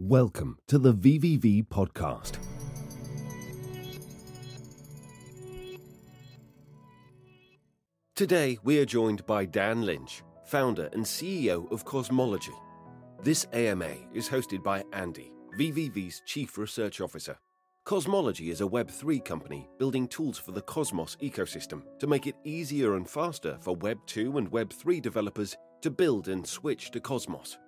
Welcome to the VVV podcast. Today, we are joined by Dan Lynch, founder and CEO of Cosmology. This AMA is hosted by Andy, VVV's Chief Research Officer. Cosmology is a Web3 company building tools for the Cosmos ecosystem to make it easier and faster for Web 2 and Web 3 developers to build and switch to Cosmos.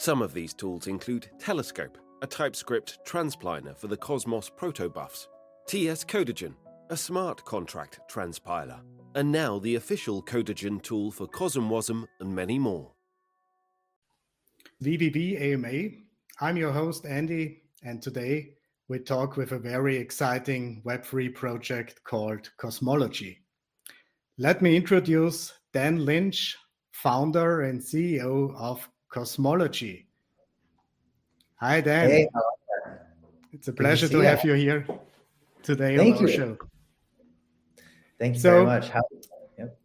Some of these tools include Telescope, a TypeScript transpiler for the Cosmos protobufs, TS Codegen, a smart contract transpiler, and now the official Codegen tool for CosmWasm and many more. VVV AMA. I'm your host, Andy, and today we talk with a very exciting Web3 project called Cosmology. Let me introduce Dan Lynch, founder and CEO of Cosmology. Hi, Dan. Hey, it's a pleasure to, have you here today Thank on our you. show. Thank you So- very much. How, yep.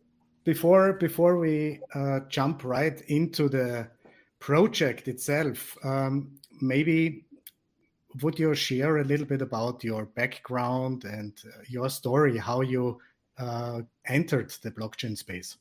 Before before we uh, jump right into the project itself, um, maybe would you share a little bit about your background and uh, your story, how you uh, entered the blockchain space?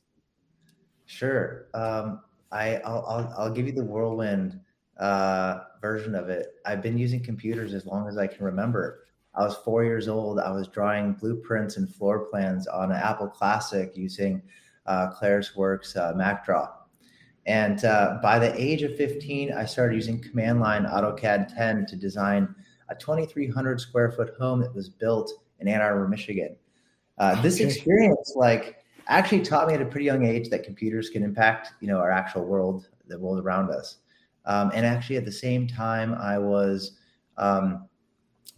Sure. Um, I, I'll, I'll, I'll give you the whirlwind uh, version of it. I've been using computers as long as I can remember. I was four years old. I was drawing blueprints and floor plans on an Apple Classic using uh, ClarisWorks uh, MacDraw. And uh, by the age of 15, I started using command line AutoCAD 10 to design a 2,300 square foot home that was built in Ann Arbor, Michigan. Uh, this experience, like, actually taught me at a pretty young age that computers can impact, you know, our actual world, the world around us. Um, and actually, at the same time, I was um,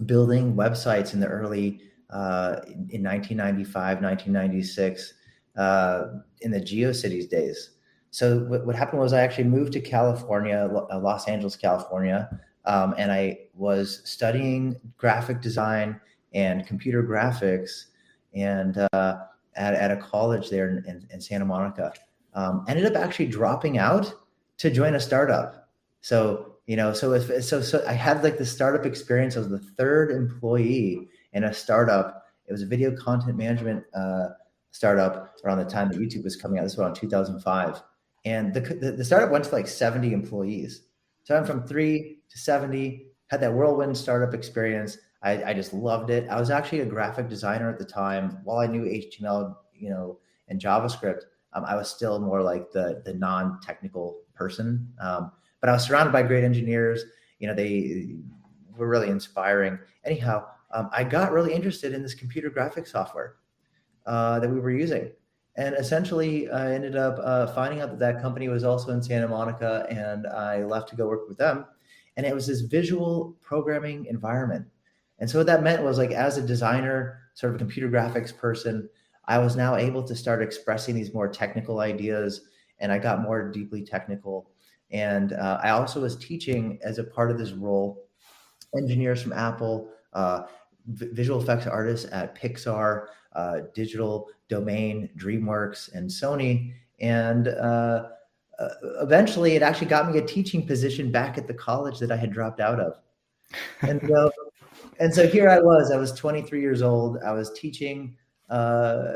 building websites in the early uh, in 1995, 1996, uh, in the GeoCities days. So what, what happened was I actually moved to California, uh, Los Angeles, California, um, and I was studying graphic design and computer graphics, and uh, at, at a college there in, in, in Santa Monica. Um, ended up actually dropping out to join a startup. So you know, so if so, so I had like the startup experience. I was the third employee in a startup. It was a video content management uh, startup around the time that YouTube was coming out. This was around 2005, and the, the the startup went to like 70 employees. So I'm from three to 70. Had that whirlwind startup experience. I, I just loved it. I was actually a graphic designer at the time. While I knew HTML, you know, and JavaScript, um, I was still more like the the non-technical person. Um, but I was surrounded by great engineers. You know, they were really inspiring. Anyhow, um, I got really interested in this computer graphic software uh, that we were using. And essentially, I ended up uh, finding out that that company was also in Santa Monica, and I left to go work with them. And it was this visual programming environment. And so what that meant was like, as a designer, sort of a computer graphics person, I was now able to start expressing these more technical ideas, and I got more deeply technical. And uh, I also was teaching as a part of this role engineers from Apple, uh, v- visual effects artists at Pixar, uh, Digital Domain, DreamWorks, and Sony. And uh, uh, eventually, it actually got me a teaching position back at the college that I had dropped out of. And so, and so here I was. I was 23 years old. I was teaching uh,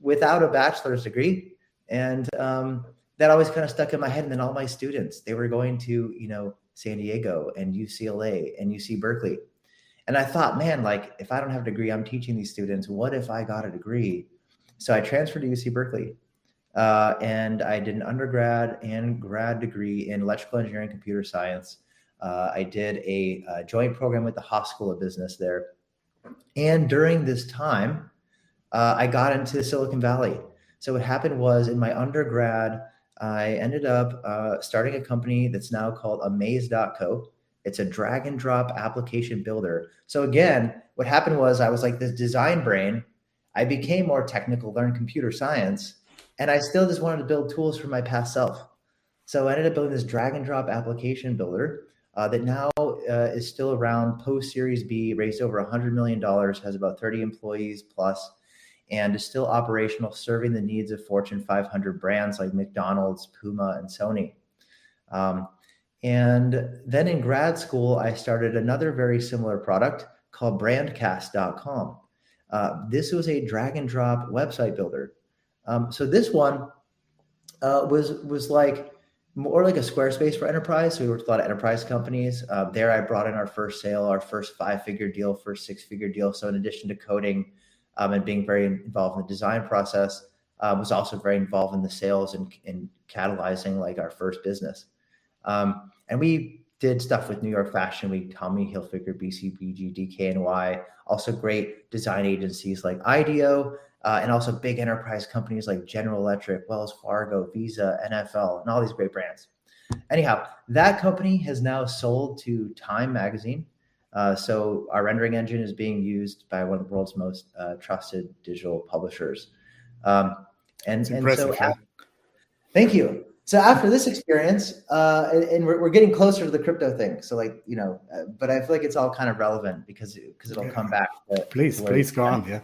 without a bachelor's degree, and um, that always kind of stuck in my head. And then all my students, they were going to, you know, San Diego and UCLA and UC Berkeley. And I thought, man, like if I don't have a degree, I'm teaching these students. What if I got a degree? So I transferred to UC Berkeley. Uh, and I did an undergrad and grad degree in electrical engineering, computer science. Uh, I did a, uh joint program with the Haas School of Business there. And during this time, uh, I got into Silicon Valley. So what happened was in my undergrad, I ended up uh, starting a company that's now called Amaze.co. It's a drag and drop application builder. So again, what happened was I was like this design brain. I became more technical, learned computer science, and I still just wanted to build tools for my past self. So I ended up building this drag and drop application builder uh, that now uh, is still around post Series B, raised over $100 million, has about 30 employees plus, and is still operational, serving the needs of Fortune 500 brands like McDonald's, Puma, and Sony. Um, And then in grad school, I started another very similar product called brandcast.com. Uh, this was a drag and drop website builder. Um, so this one uh, was was like more like a Squarespace for enterprise. So we worked with a lot of enterprise companies. Uh, there, I brought in our first sale, our first five figure deal, first six figure deal. So in addition to coding um, and being very involved in the design process, uh, was also very involved in the sales and, and catalyzing like our first business. Um, and we did stuff with New York Fashion Week, Tommy Hilfiger, BCBG, DKNY, also great design agencies like IDEO, uh, and also big enterprise companies like General Electric, Wells Fargo, Visa, NFL, and all these great brands. Anyhow, that company has now sold to Time Magazine. Uh, so our rendering engine is being used by one of the world's most uh, trusted digital publishers. Um, and, and so, after, thank you so after this experience, uh, and, and we're, we're, getting closer to the crypto thing. So like you know, uh, but I feel like it's all kind of relevant because because it'll come back. To, please, to please go on. Yeah.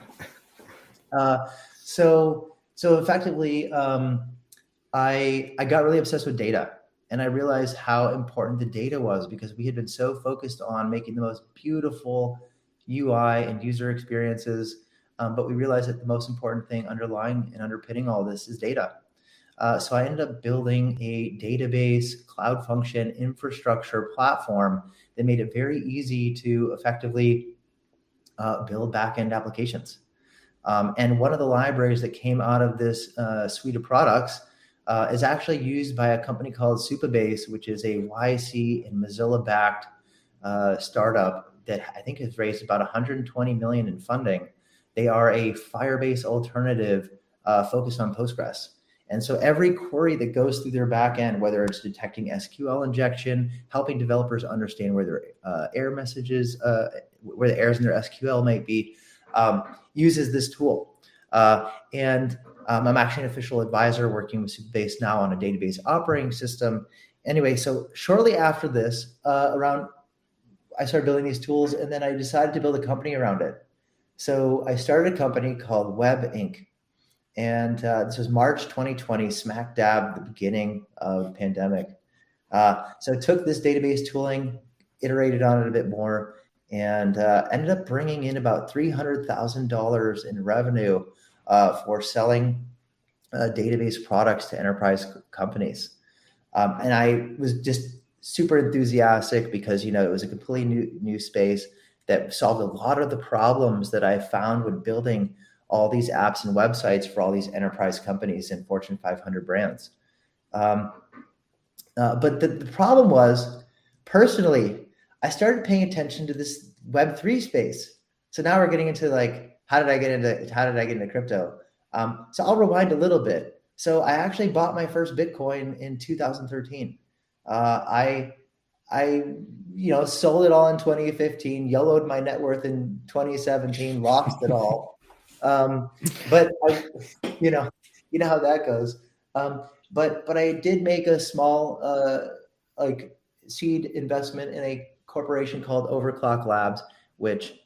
Uh, so so effectively, um, I I got really obsessed with data, and I realized how important the data was because we had been so focused on making the most beautiful UI and user experiences, um, but we realized that the most important thing underlying and underpinning all this is data uh, so I ended up building a database, cloud function, infrastructure platform that made it very easy to effectively uh, build backend applications. Um, and one of the libraries that came out of this uh, suite of products uh, is actually used by a company called Supabase, which is a YC and Mozilla backed uh, startup that I think has raised about 120 million in funding. They are a Firebase alternative uh, focused on Postgres. And so every query that goes through their backend, whether it's detecting SQL injection, helping developers understand where their uh, error messages, uh, where the errors in their SQL might be, um, uses this tool. Uh, and um, I'm actually an official advisor working with Supabase now on a database operating system. Anyway, so shortly after this, uh, around I started building these tools, and then I decided to build a company around it. So I started a company called Web Inc. And uh, this was March 2020, smack dab the beginning of pandemic. Uh, so I took this database tooling, iterated on it a bit more, and uh, ended up bringing in about $300,000 in revenue uh, for selling uh, database products to enterprise companies. Um, and I was just super enthusiastic because, you know, it was a completely new, new space that solved a lot of the problems that I found when building all these apps and websites for all these enterprise companies and Fortune 500 brands. Um, uh, but the, the problem was, personally, I started paying attention to this Web3 space. So now we're getting into like, how did I get into how did I get into crypto? Um, so I'll rewind a little bit. So I actually bought my first Bitcoin in 2013. Uh, I I you know sold it all in 2015, yellowed my net worth in 2017, lost it all. Um, but I, you know, you know how that goes. Um, but but I did make a small uh, like seed investment in a corporation called Overclock Labs, which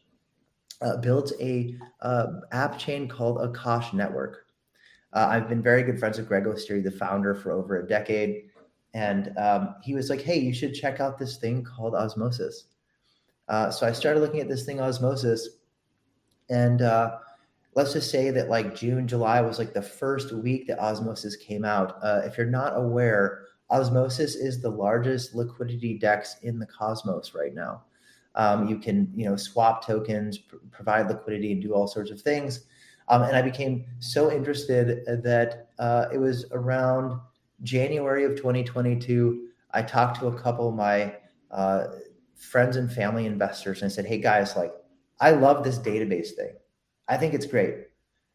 uh, built a uh, app chain called Akash Network. Uh, I've been very good friends with Greg Osuri, the founder, for over a decade, and um, he was like, "Hey, you should check out this thing called Osmosis." Uh, so I started looking at this thing Osmosis, and uh, let's just say that like June, July was like the first week that Osmosis came out. Uh, if you're not aware, Osmosis is the largest liquidity dex in the cosmos right now. Um, you can, you know, swap tokens, pr- provide liquidity, and do all sorts of things. Um, and I became so interested that uh, it was around January of 2022. I talked to a couple of my uh, friends and family investors and I said, "Hey guys, like, I love this database thing. I think it's great.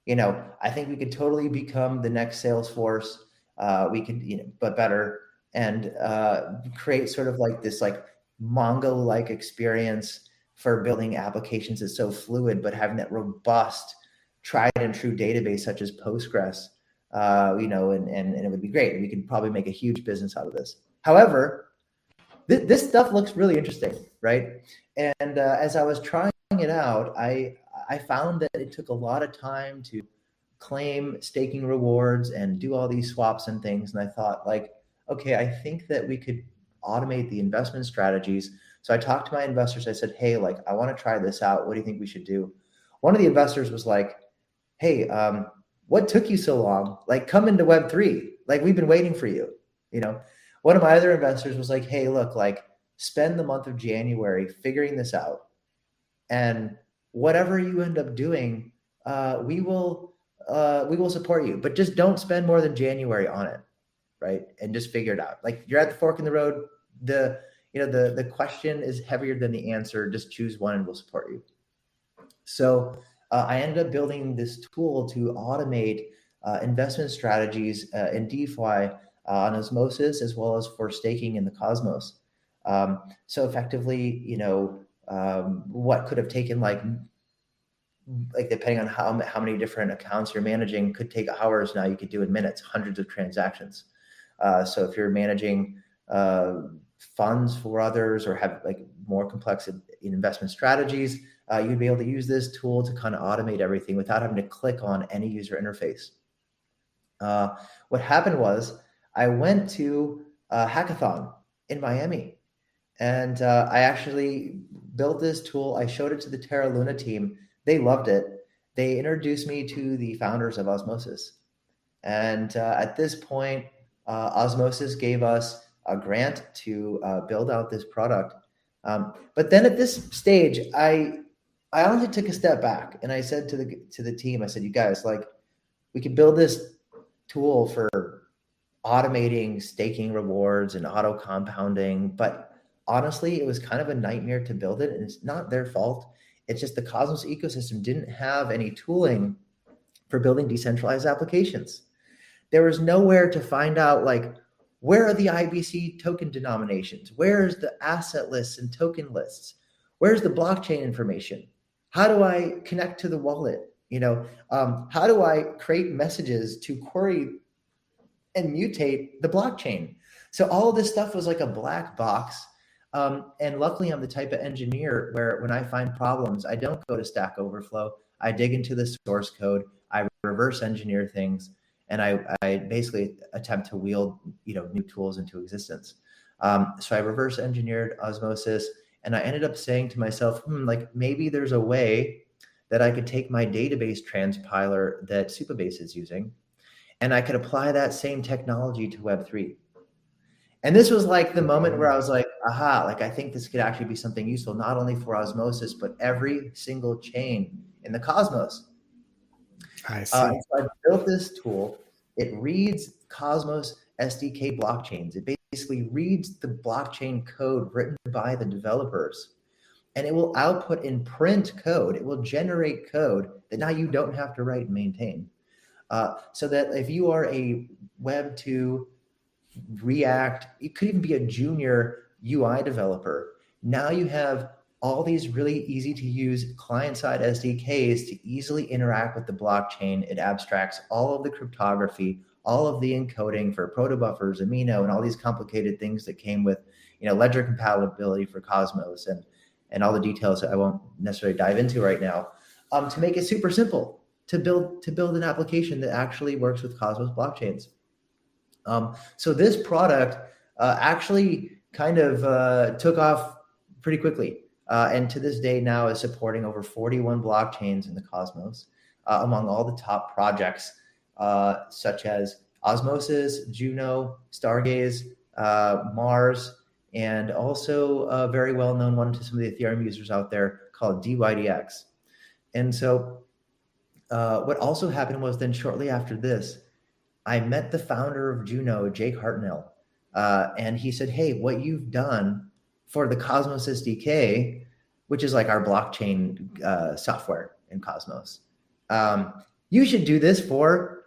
You know, I think we could totally become the next Salesforce. Uh, we could, you know, but better and uh, create sort of like this like Mongo like experience for building applications that's so fluid, but having that robust, tried and true database such as Postgres. Uh, you know, and, and and it would be great. We could probably make a huge business out of this. However, th- this stuff looks really interesting, right? And uh, as I was trying it out, I I found that it took a lot of time to claim staking rewards and do all these swaps and things. And I thought, like, okay, I think that we could automate the investment strategies. So I talked to my investors. I said, "Hey, like I want to try this out. What do you think we should do?" One of the investors was like, "Hey, um, what took you so long? Like come into Web three. Like we've been waiting for you." You know, one of my other investors was like, "Hey, look, like spend the month of January figuring this out, and whatever you end up doing, uh, we will uh, we will support you, but just don't spend more than January on it, right? And just figure it out. Like you're at the fork in the road. The you know the the question is heavier than the answer. Just choose one, and we'll support you. So uh, I ended up building this tool to automate uh, investment strategies uh, in DeFi uh, on Osmosis as well as for staking in the Cosmos. Um, so effectively, you know, um, what could have taken like like depending on how how many different accounts you're managing could take hours. Now you could do in minutes hundreds of transactions. Uh, so if you're managing uh, funds for others or have like more complex investment strategies uh, you'd be able to use this tool to kind of automate everything without having to click on any user interface. Uh, what happened was i went to a hackathon in miami and uh, i actually built this tool. I showed it to the terra luna team they loved it. They introduced me to the founders of Osmosis. And uh, at this point, uh, Osmosis gave us a grant to uh, build out this product. Um, but then at this stage, I I honestly took a step back and I said to the to the team, I said, "You guys, like, we could build this tool for automating staking rewards and auto compounding, but honestly, it was kind of a nightmare to build it, and it's not their fault. It's just the Cosmos ecosystem didn't have any tooling for building decentralized applications. There was nowhere to find out like where are the IBC token denominations? Where's the asset lists and token lists? Where's the blockchain information? How do I connect to the wallet? You know, um, how do I create messages to query and mutate the blockchain? So all of this stuff was like a black box um, and luckily, I'm the type of engineer where when I find problems, I don't go to Stack Overflow. I dig into the source code. I reverse engineer things, and I, I basically attempt to wield you know new tools into existence. Um, so I reverse engineered Osmosis, and I ended up saying to myself, hmm, like maybe there's a way that I could take my database transpiler that Supabase is using, and I could apply that same technology to Web3. And this was like the moment where I was like, aha, like I think this could actually be something useful, not only for osmosis, but every single chain in the cosmos. I uh, see. Uh, so I built this tool. It reads Cosmos SDK blockchains. It basically reads the blockchain code written by the developers and it will output in print code. It will generate code that now you don't have to write and maintain. Uh, so that if you are a Web 2 React, it could even be a junior UI developer. Now you have all these really easy to use client side SDKs to easily interact with the blockchain. It abstracts all of the cryptography, all of the encoding for protobufers, Amino, and all these complicated things that came with, you know, ledger compatibility for Cosmos and and all the details that I won't necessarily dive into right now. Um, to make it super simple to build to build an application that actually works with Cosmos blockchains. Um, so this product uh, actually kind of uh, took off pretty quickly. Uh, and to this day now is supporting over 41 blockchains in the cosmos uh, among all the top projects uh, such as Osmosis, Juno, Stargaze, uh, Mars, and also a very well known one to some of the Ethereum users out there called DYDX. And so what also happened was then shortly after this, I met the founder of Juno, Jake Hartnell, uh, and he said, "Hey, what you've done for the Cosmos SDK, which is like our blockchain uh, software in Cosmos, um, you should do this for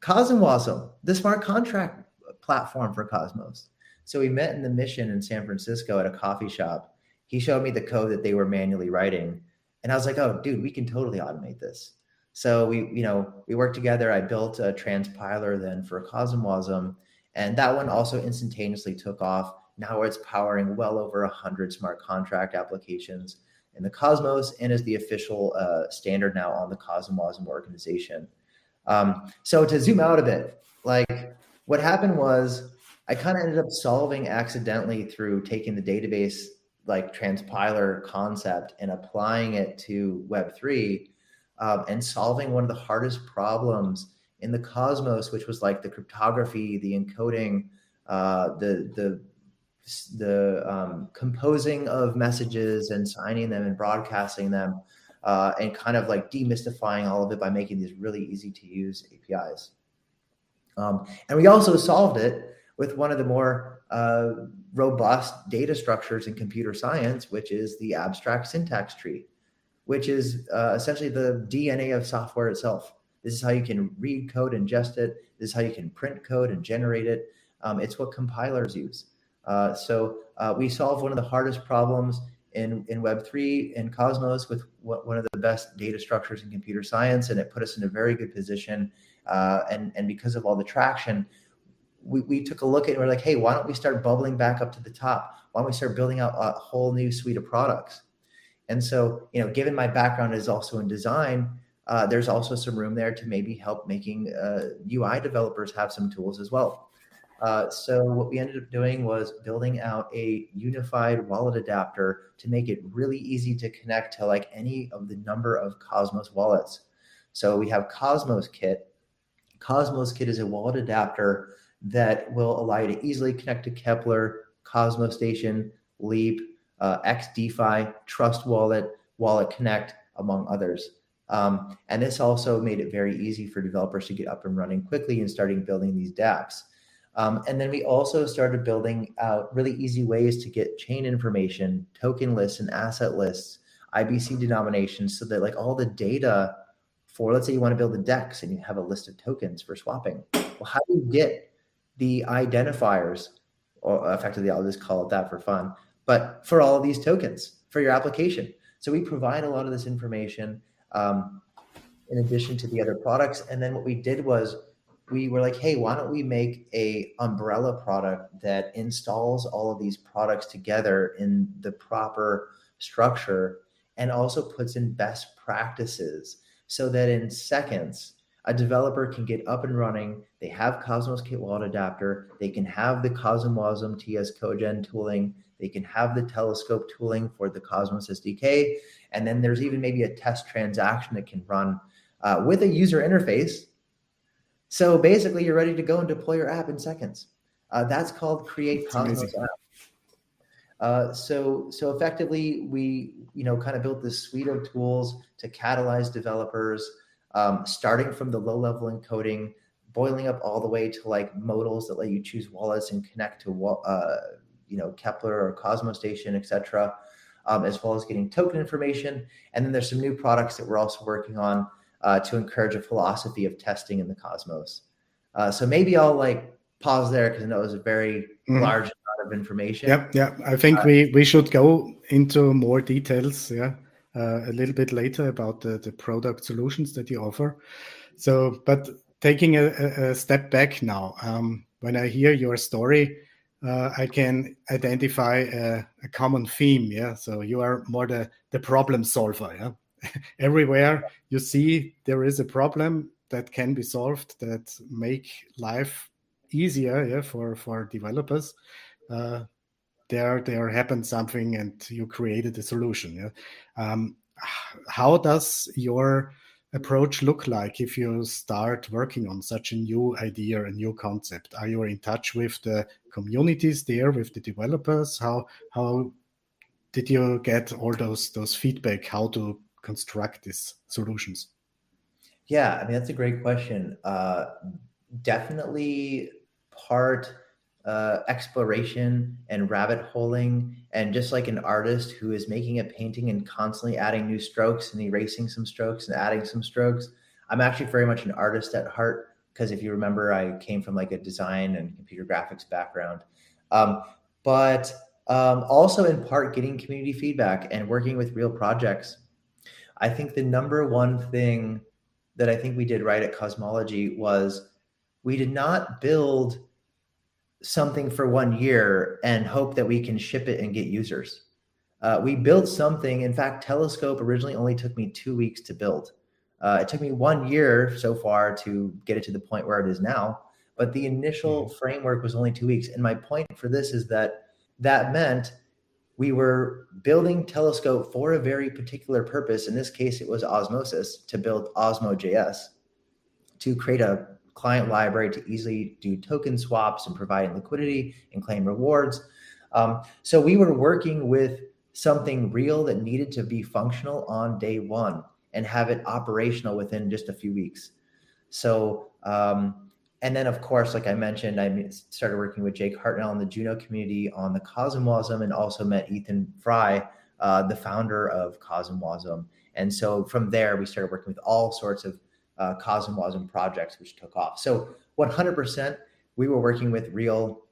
CosmWasm, the smart contract platform for Cosmos." So we met in the mission in San Francisco at a coffee shop. He showed me the code that they were manually writing, and I was like, "Oh, dude, we can totally automate this." So we, you know, we worked together. I built a transpiler then for CosmWasm, and that one also instantaneously took off. Now it's powering well over a hundred smart contract applications in the Cosmos and is the official uh, standard now on the CosmWasm organization. Um, so to zoom out a bit, like what happened was I kind of ended up solving accidentally through taking the database like transpiler concept and applying it to Web3 um, and solving one of the hardest problems in the cosmos, which was like the cryptography, the encoding, uh, the the the um, composing of messages and signing them and broadcasting them, uh, and kind of like demystifying all of it by making these really easy to use APIs. Um, and we also solved it with one of the more uh, robust data structures in computer science, which is the abstract syntax tree, which is uh, essentially the DNA of software itself. This is how you can read code, ingest it. This is how you can print code and generate it. Um, it's what compilers use. Uh, so uh, we solve one of the hardest problems in, in Web3 in Cosmos with one of the best data structures in computer science, and it put us in a very good position. Uh, and, and because of all the traction, we, we took a look at it and we're like, hey, why don't we start bubbling back up to the top? Why don't we start building out a whole new suite of products? And so, you know, given my background is also in design, uh, there's also some room there to maybe help making uh, UI developers have some tools as well. Uh, so what we ended up doing was building out a unified wallet adapter to make it really easy to connect to like any of the number of Cosmos wallets. So we have Cosmos Kit. Cosmos Kit is a wallet adapter that will allow you to easily connect to Keplr, Cosmos Station, Leap, uh, XDeFi, Trust Wallet, Wallet Connect, among others. Um, and this also made it very easy for developers to get up and running quickly and starting building these dApps. Um, and then we also started building out really easy ways to get chain information, token lists, and asset lists, IBC denominations, so that like all the data for, let's say you want to build a DEX and you have a list of tokens for swapping. Well, how do you get the identifiers, or effectively, I'll just call it that for fun, but for all of these tokens for your application? So we provide a lot of this information um, in addition to the other products. And then what we did was we were like, hey, why don't we make a umbrella product that installs all of these products together in the proper structure and also puts in best practices so that in seconds a developer can get up and running. They have Cosmos Kit Wallet Adapter. They can have the CosmWasm TS Codegen tooling. They can have the Telescope tooling for the Cosmos SDK. And then there's even maybe a test transaction that can run uh, with a user interface so basically, you're ready to go and deploy your app in seconds. Uh, that's called Create Cosmos App. Uh, so so effectively, we you know kind of built this suite of tools to catalyze developers, um, starting from the low level encoding, boiling up all the way to like modals that let you choose wallets and connect to uh, you know Keplr or Cosmostation, etc. Um, as well as getting token information. And then there's some new products that we're also working on uh, to encourage a philosophy of testing in the cosmos. Uh, so maybe I'll like pause there because I know it was a very mm-hmm. large amount of information. Yep, yeah. I think uh, we we should go into more details. Yeah, uh, a little bit later about the the product solutions that you offer. So, but taking a, a step back now, um, when I hear your story. Uh, I can identify a, a, common theme. Yeah, so you are more the the problem solver. Yeah, everywhere you see there is a problem that can be solved that make life easier yeah, for for developers uh, there there happened something and you created a solution yeah um, how does your approach look like if you start working on such a new idea a new concept are you in touch with the communities there with the developers how how did you get all those those feedback how to construct these solutions? Yeah, I mean that's a great question. Uh, definitely part uh, exploration and rabbit holing, and just like an artist who is making a painting and constantly adding new strokes and erasing some strokes and adding some strokes. I'm actually very much an artist at heart because if you remember, I came from like a design and computer graphics background. Um, but um, also in part getting community feedback and working with real projects I think the number one thing that I think we did right at Cosmology was we did not build something for one year and hope that we can ship it and get users. Uh, we built something. In fact, Telescope originally only took me two weeks to build. Uh, it took me one year so far to get it to the point where it is now. but the initial mm-hmm. framework was only two weeks. And my point for this is that that meant we were building Telescope for a very particular purpose. In this case, it was Osmosis to build Osmo.js to create a client library to easily do token swaps and providing liquidity and claim rewards. Um, so we were working with something real that needed to be functional on day one and have it operational within just a few weeks. So, um, and then of course, like I mentioned, I started working with Jake Hartnell in the Juno community on the CosmWasm and also met Ethan Frey, uh, the founder of CosmWasm. And so from there, we started working with all sorts of uh, CosmWasm projects, which took off. So 100%, we were working with real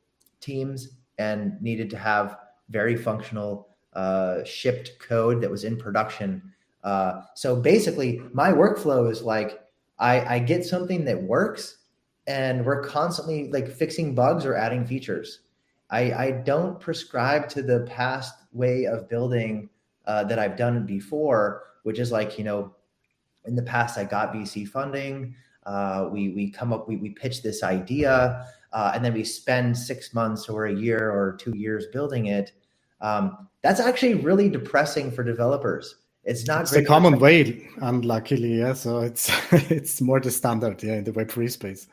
teams and needed to have very functional uh, shipped code that was in production. Uh, so basically, my workflow is like I, I get something that works, and we're constantly like fixing bugs or adding features. I, I don't prescribe to the past way of building uh, that I've done before, which is like you know in the past I got VC funding. Uh, we we come up we we pitch this idea, uh, and then we spend six months or a year or two years building it. Um, that's actually really depressing for developers. It's not it's the common way, unluckily. Yeah, so it's it's more the standard, yeah, in the Web three space.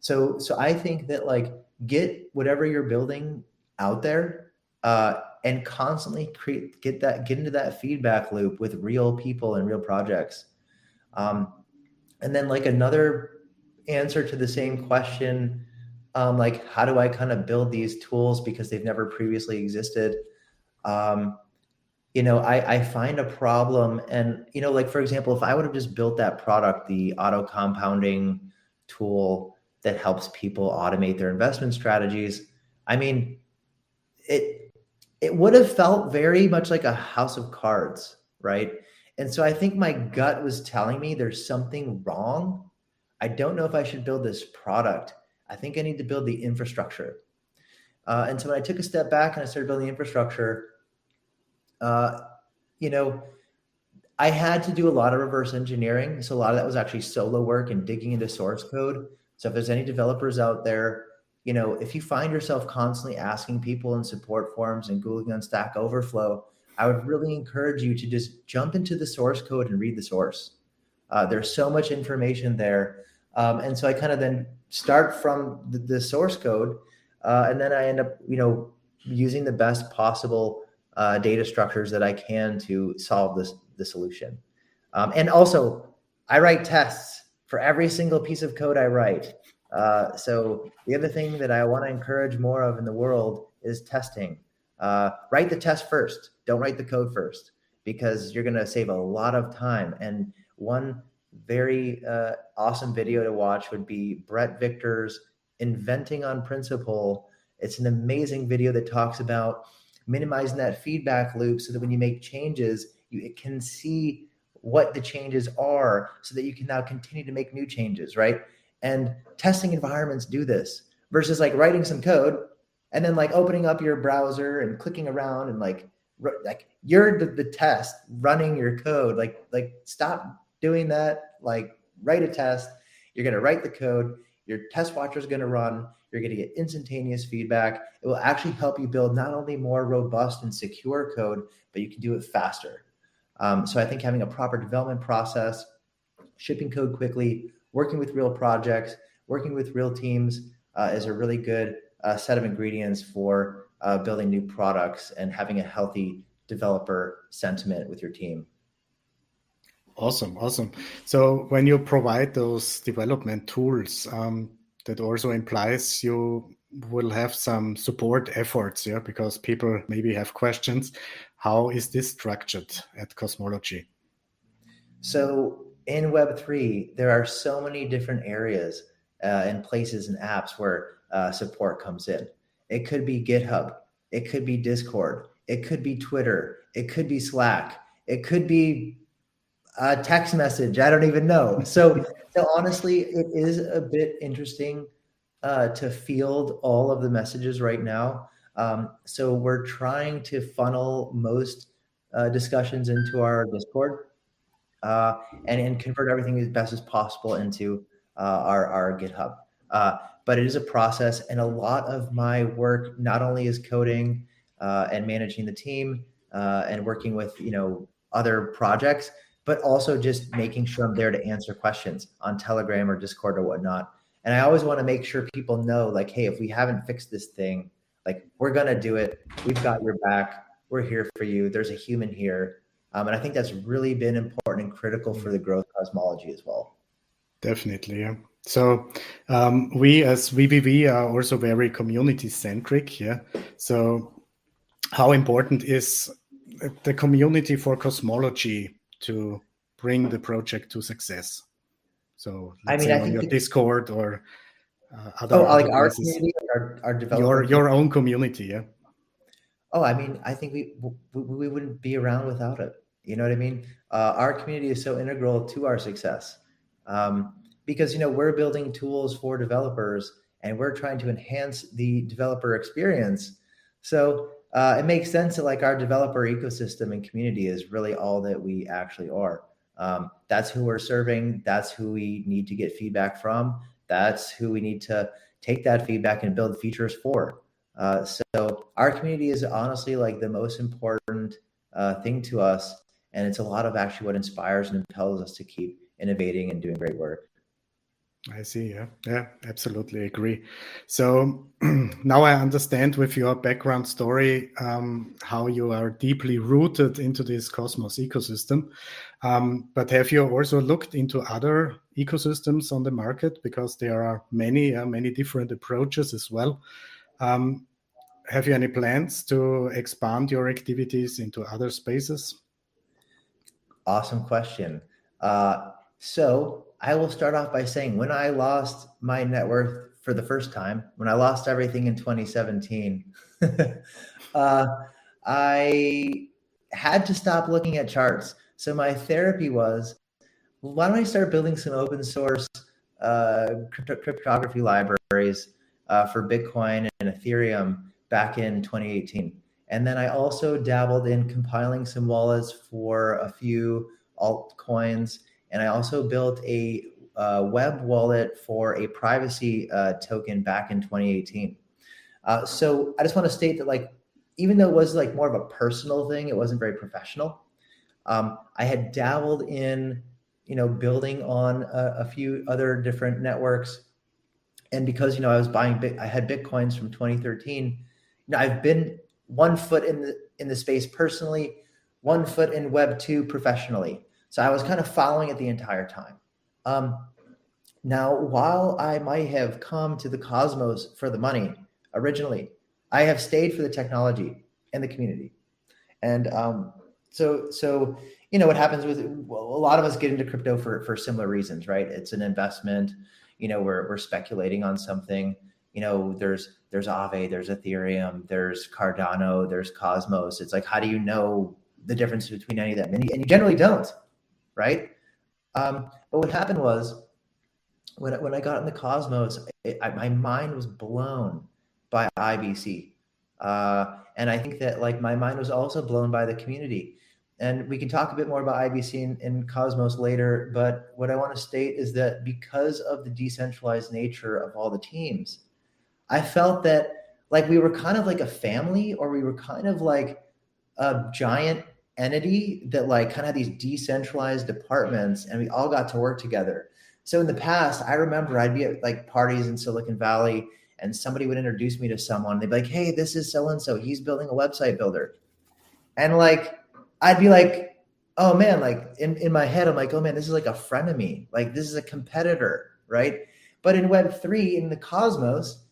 So so I think that like get whatever you're building out there. Uh, and constantly create get that get into that feedback loop with real people and real projects um, and then like another answer to the same question, um, like how do I kind of build these tools because they've never previously existed? Um, you know, I, I find a problem, and you know, like for example, if I would have just built that product, the auto compounding tool that helps people automate their investment strategies, I mean, it it would have felt very much like a house of cards, right? And so I think my gut was telling me there's something wrong. I don't know if I should build this product. I think I need to build the infrastructure. Uh, and so when I took a step back and I started building infrastructure, uh, you know, I had to do a lot of reverse engineering. So a lot of that was actually solo work and digging into source code. So if there's any developers out there, you know, if you find yourself constantly asking people in support forums and Googling on Stack Overflow, I would really encourage you to just jump into the source code and read the source. Uh, there's so much information there. Um, and so I kind of then start from the, the source code, uh, and then I end up, you know, using the best possible uh, data structures that I can to solve this the solution. Um, and also, I write tests for every single piece of code I write. Uh, so the other thing that I want to encourage more of in the world is testing. Uh, write the test first. Don't write the code first because you're going to save a lot of time. And one very uh, awesome video to watch would be Bret Victor's Inventing on Principle. It's an amazing video that talks about minimizing that feedback loop so that when you make changes, you can see what the changes are so that you can now continue to make new changes, right? And testing environments do this versus like writing some code and then like opening up your browser and clicking around and like like you're the, the test running your code. Like like stop doing that. Like write a test. You're going to write the code. Your test watcher is going to run. You're going to get instantaneous feedback. It will actually help you build not only more robust and secure code but you can do it faster. Um, so i think having a proper development process shipping code quickly working with real projects working with real teams uh, is a really good uh, set of ingredients for uh, building new products and having a healthy developer sentiment with your team. Awesome, awesome. So when you provide those development tools, um, that also implies you will have some support efforts, yeah, because people maybe have questions. How is this structured at Cosmology? So in Web3, there are so many different areas uh, and places and apps where uh, support comes in. It could be GitHub, it could be Discord, it could be Twitter, it could be Slack, it could be a text message. I don't even know. So, so honestly, it is a bit interesting uh, to field all of the messages right now. Um, so we're trying to funnel most uh, discussions into our Discord uh, and, and convert everything as best as possible into uh, our, our GitHub. But it is a process, and a lot of my work not only is coding uh, and managing the team uh, and working with you know other projects, but also just making sure I'm there to answer questions on Telegram or Discord or whatnot. And I always want to make sure people know, like, hey, if we haven't fixed this thing, like we're gonna do it. We've got your back. We're here for you. There's a human here, um, and I think that's really been important and critical for the growth cosmology as well. Definitely, yeah. So um, we as VVV are also very community centric, yeah. So how important is the community for cosmology to bring the project to success? So I mean, I on your the, Discord or uh, other. Oh, like our community, our, our Your your own community, yeah. Oh, I mean, I think we we, we wouldn't be around without it. You know what I mean? Uh, our community is so integral to our success um, because you know we're building tools for developers and we're trying to enhance the developer experience. So uh, it makes sense that like our developer ecosystem and community is really all that we actually are. Um, that's who we're serving. That's who we need to get feedback from. That's who we need to take that feedback and build features for. Uh, so our community is honestly like the most important uh, thing to us, and it's a lot of actually what inspires and impels us to keep innovating and doing great work. I see. Yeah, yeah, absolutely agree. So now I understand with your background story um, how you are deeply rooted into this Cosmos ecosystem. Um, but have you also looked into other ecosystems on the market because there are many, uh, many different approaches as well. Um, have you any plans to expand your activities into other spaces? Awesome question. Uh, so I will start off by saying when I lost my net worth for the first time, when I lost everything in 2017, uh, I had to stop looking at charts. So my therapy was, why don't I start building some open source uh, crypto- cryptography libraries uh, for Bitcoin and Ethereum back in 2018. And then I also dabbled in compiling some wallets for a few altcoins and I also built a uh, web wallet for a privacy uh, token back in 2018. Uh, so I just want to state that, like, even though it was like more of a personal thing, it wasn't very professional. Um, I had dabbled in, you know, building on a, a, few other different networks, and because you know I was buying, I had bitcoins from 2013. You know, I've been one foot in the in the space personally, one foot in Web two professionally. So I was kind of following it the entire time. Um, now, while I might have come to the cosmos for the money originally, I have stayed for the technology and the community. And um, so, so you know what happens with well, a lot of us get into crypto for for similar reasons, right? It's an investment. You know, we're we're speculating on something. You know, there's there's Aave, there's Ethereum, there's Cardano, there's Cosmos. It's like, how do you know the difference between any of them? And you, and you generally don't right? Um, but what happened was when, when I got in the Cosmos, it, I, my mind was blown by IBC. Uh, and I think that like my mind was also blown by the community. And we can talk a bit more about IBC in, in Cosmos later. But what I want to state is that because of the decentralized nature of all the teams, I felt that like we were kind of like a family or we were kind of like a giant entity that like kind of had these decentralized departments and we all got to work together. So in the past, I remember I'd be at like parties in Silicon Valley and somebody would introduce me to someone. They'd be like, hey, this is so and so. He's building a website builder. And like, I'd be like, oh man, like in, in my head, I'm like, oh man, this is like a friend of me. Like, this is a competitor, right? But in Web3, in the cosmos,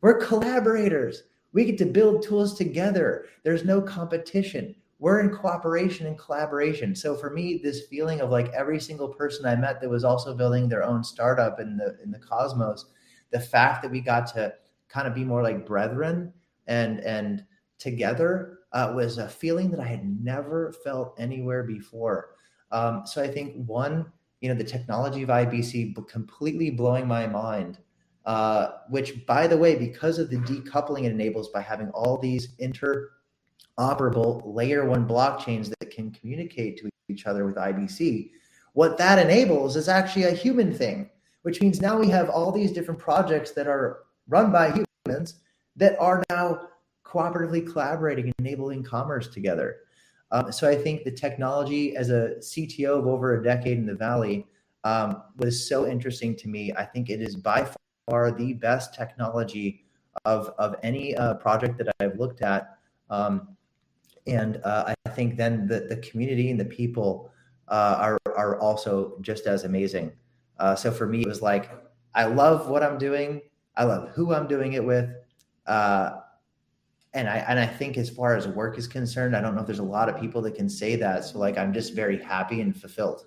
we're collaborators. We get to build tools together. There's no competition we're in cooperation and collaboration. So for me, this feeling of like every single person I met that was also building their own startup in the in the cosmos, the fact that we got to kind of be more like brethren and and together uh, was a feeling that I had never felt anywhere before. Um, so I think one, you know, the technology of IBC completely blowing my mind. Uh, which, by the way, because of the decoupling it enables by having all these inter operable layer one blockchains that can communicate to each other with IBC. What that enables is actually a human thing, which means now we have all these different projects that are run by humans that are now cooperatively collaborating, and enabling commerce together. Um, so I think the technology as a CTO of over a decade in the Valley um, was so interesting to me. I think it is by far the best technology of, of any uh, project that I've looked at. Um, and uh, I think then the, the community and the people uh, are, are also just as amazing. Uh, so for me, it was like, I love what I'm doing. I love who I'm doing it with. Uh, and I and I think as far as work is concerned, I don't know if there's a lot of people that can say that. So like I'm just very happy and fulfilled.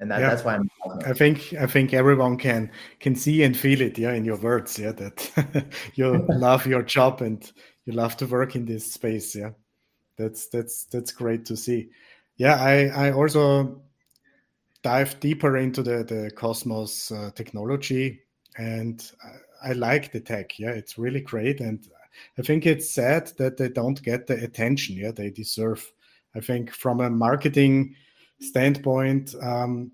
And that, yeah. that's why I'm I think I think everyone can can see and feel it, yeah, in your words, yeah, that you love your job and you love to work in this space, yeah. That's that's that's great to see. Yeah, I I also dive deeper into the the Cosmos uh, technology and I like the tech. Yeah, it's really great, and I think it's sad that they don't get the attention. Yeah, they deserve. I think from a marketing standpoint, um,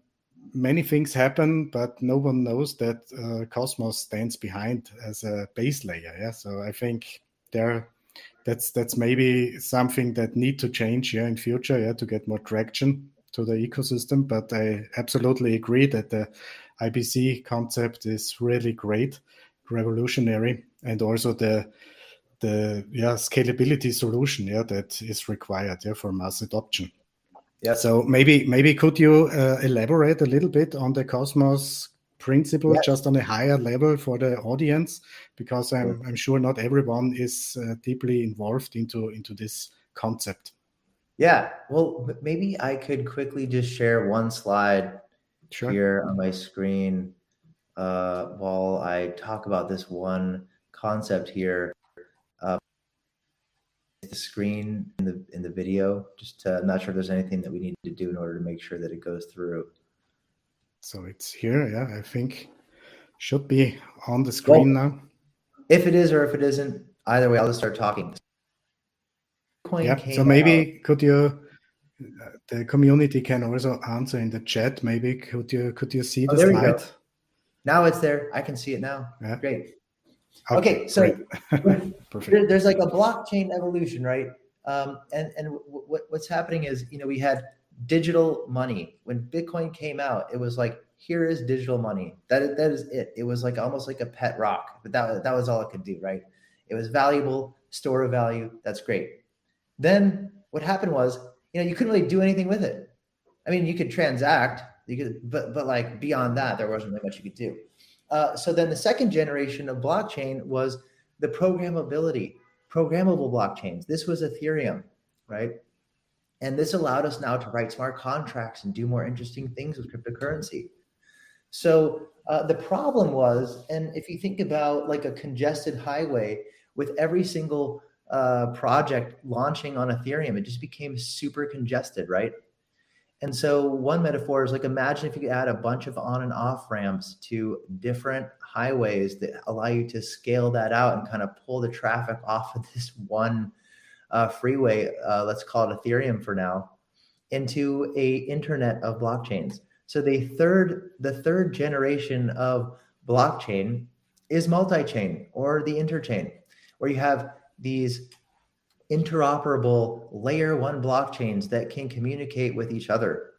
many things happen, but no one knows that uh, Cosmos stands behind as a base layer. Yeah, so I think there, that's that's maybe something that need to change here in future. Yeah, to get more traction to the ecosystem. But I absolutely agree that the IBC concept is really great revolutionary and also the the yeah scalability solution yeah that is required yeah for mass adoption yeah so maybe maybe could you uh, elaborate a little bit on the cosmos principle yeah. just on a higher level for the audience because i'm i'm sure not everyone is uh, deeply involved into into this concept yeah well maybe i could quickly just share one slide sure. here on my screen uh, while I talk about this one concept here, uh, the screen in the in the video. Just to, I'm not sure if there's anything that we need to do in order to make sure that it goes through. So it's here, yeah. I think should be on the screen well, now. If it is or if it isn't, either way, I'll just start talking. yeah. So maybe out. could you? The community can also answer in the chat. Maybe could you could you see oh, the slide? Now it's there. I can see it now. Yeah. Great. Okay, okay so there, there's like a blockchain evolution, right? Um, and and what's happening is, you know, we had digital money when Bitcoin came out. It was like, here is digital money. That that is it. It was like almost like a pet rock, but that that was all it could do, right? It was valuable, store of value. That's great. Then what happened was, you know, you couldn't really do anything with it. I mean, you could transact, you could, but but like beyond that, there wasn't really much you could do. Uh, so then the second generation of blockchain was the programmability, programmable blockchains. This was Ethereum, right? And this allowed us now to write smart contracts and do more interesting things with cryptocurrency. So uh, the problem was, and if you think about like a congested highway with every single uh, project launching on Ethereum, it just became super congested, right? And so one metaphor is like imagine if you could add a bunch of on and off ramps to different highways that allow you to scale that out and kind of pull the traffic off of this one uh, freeway. Uh, let's call it Ethereum for now, into a internet of blockchains. So the third the third generation of blockchain is multi-chain or the interchain, where you have these interoperable layer one blockchains that can communicate with each other.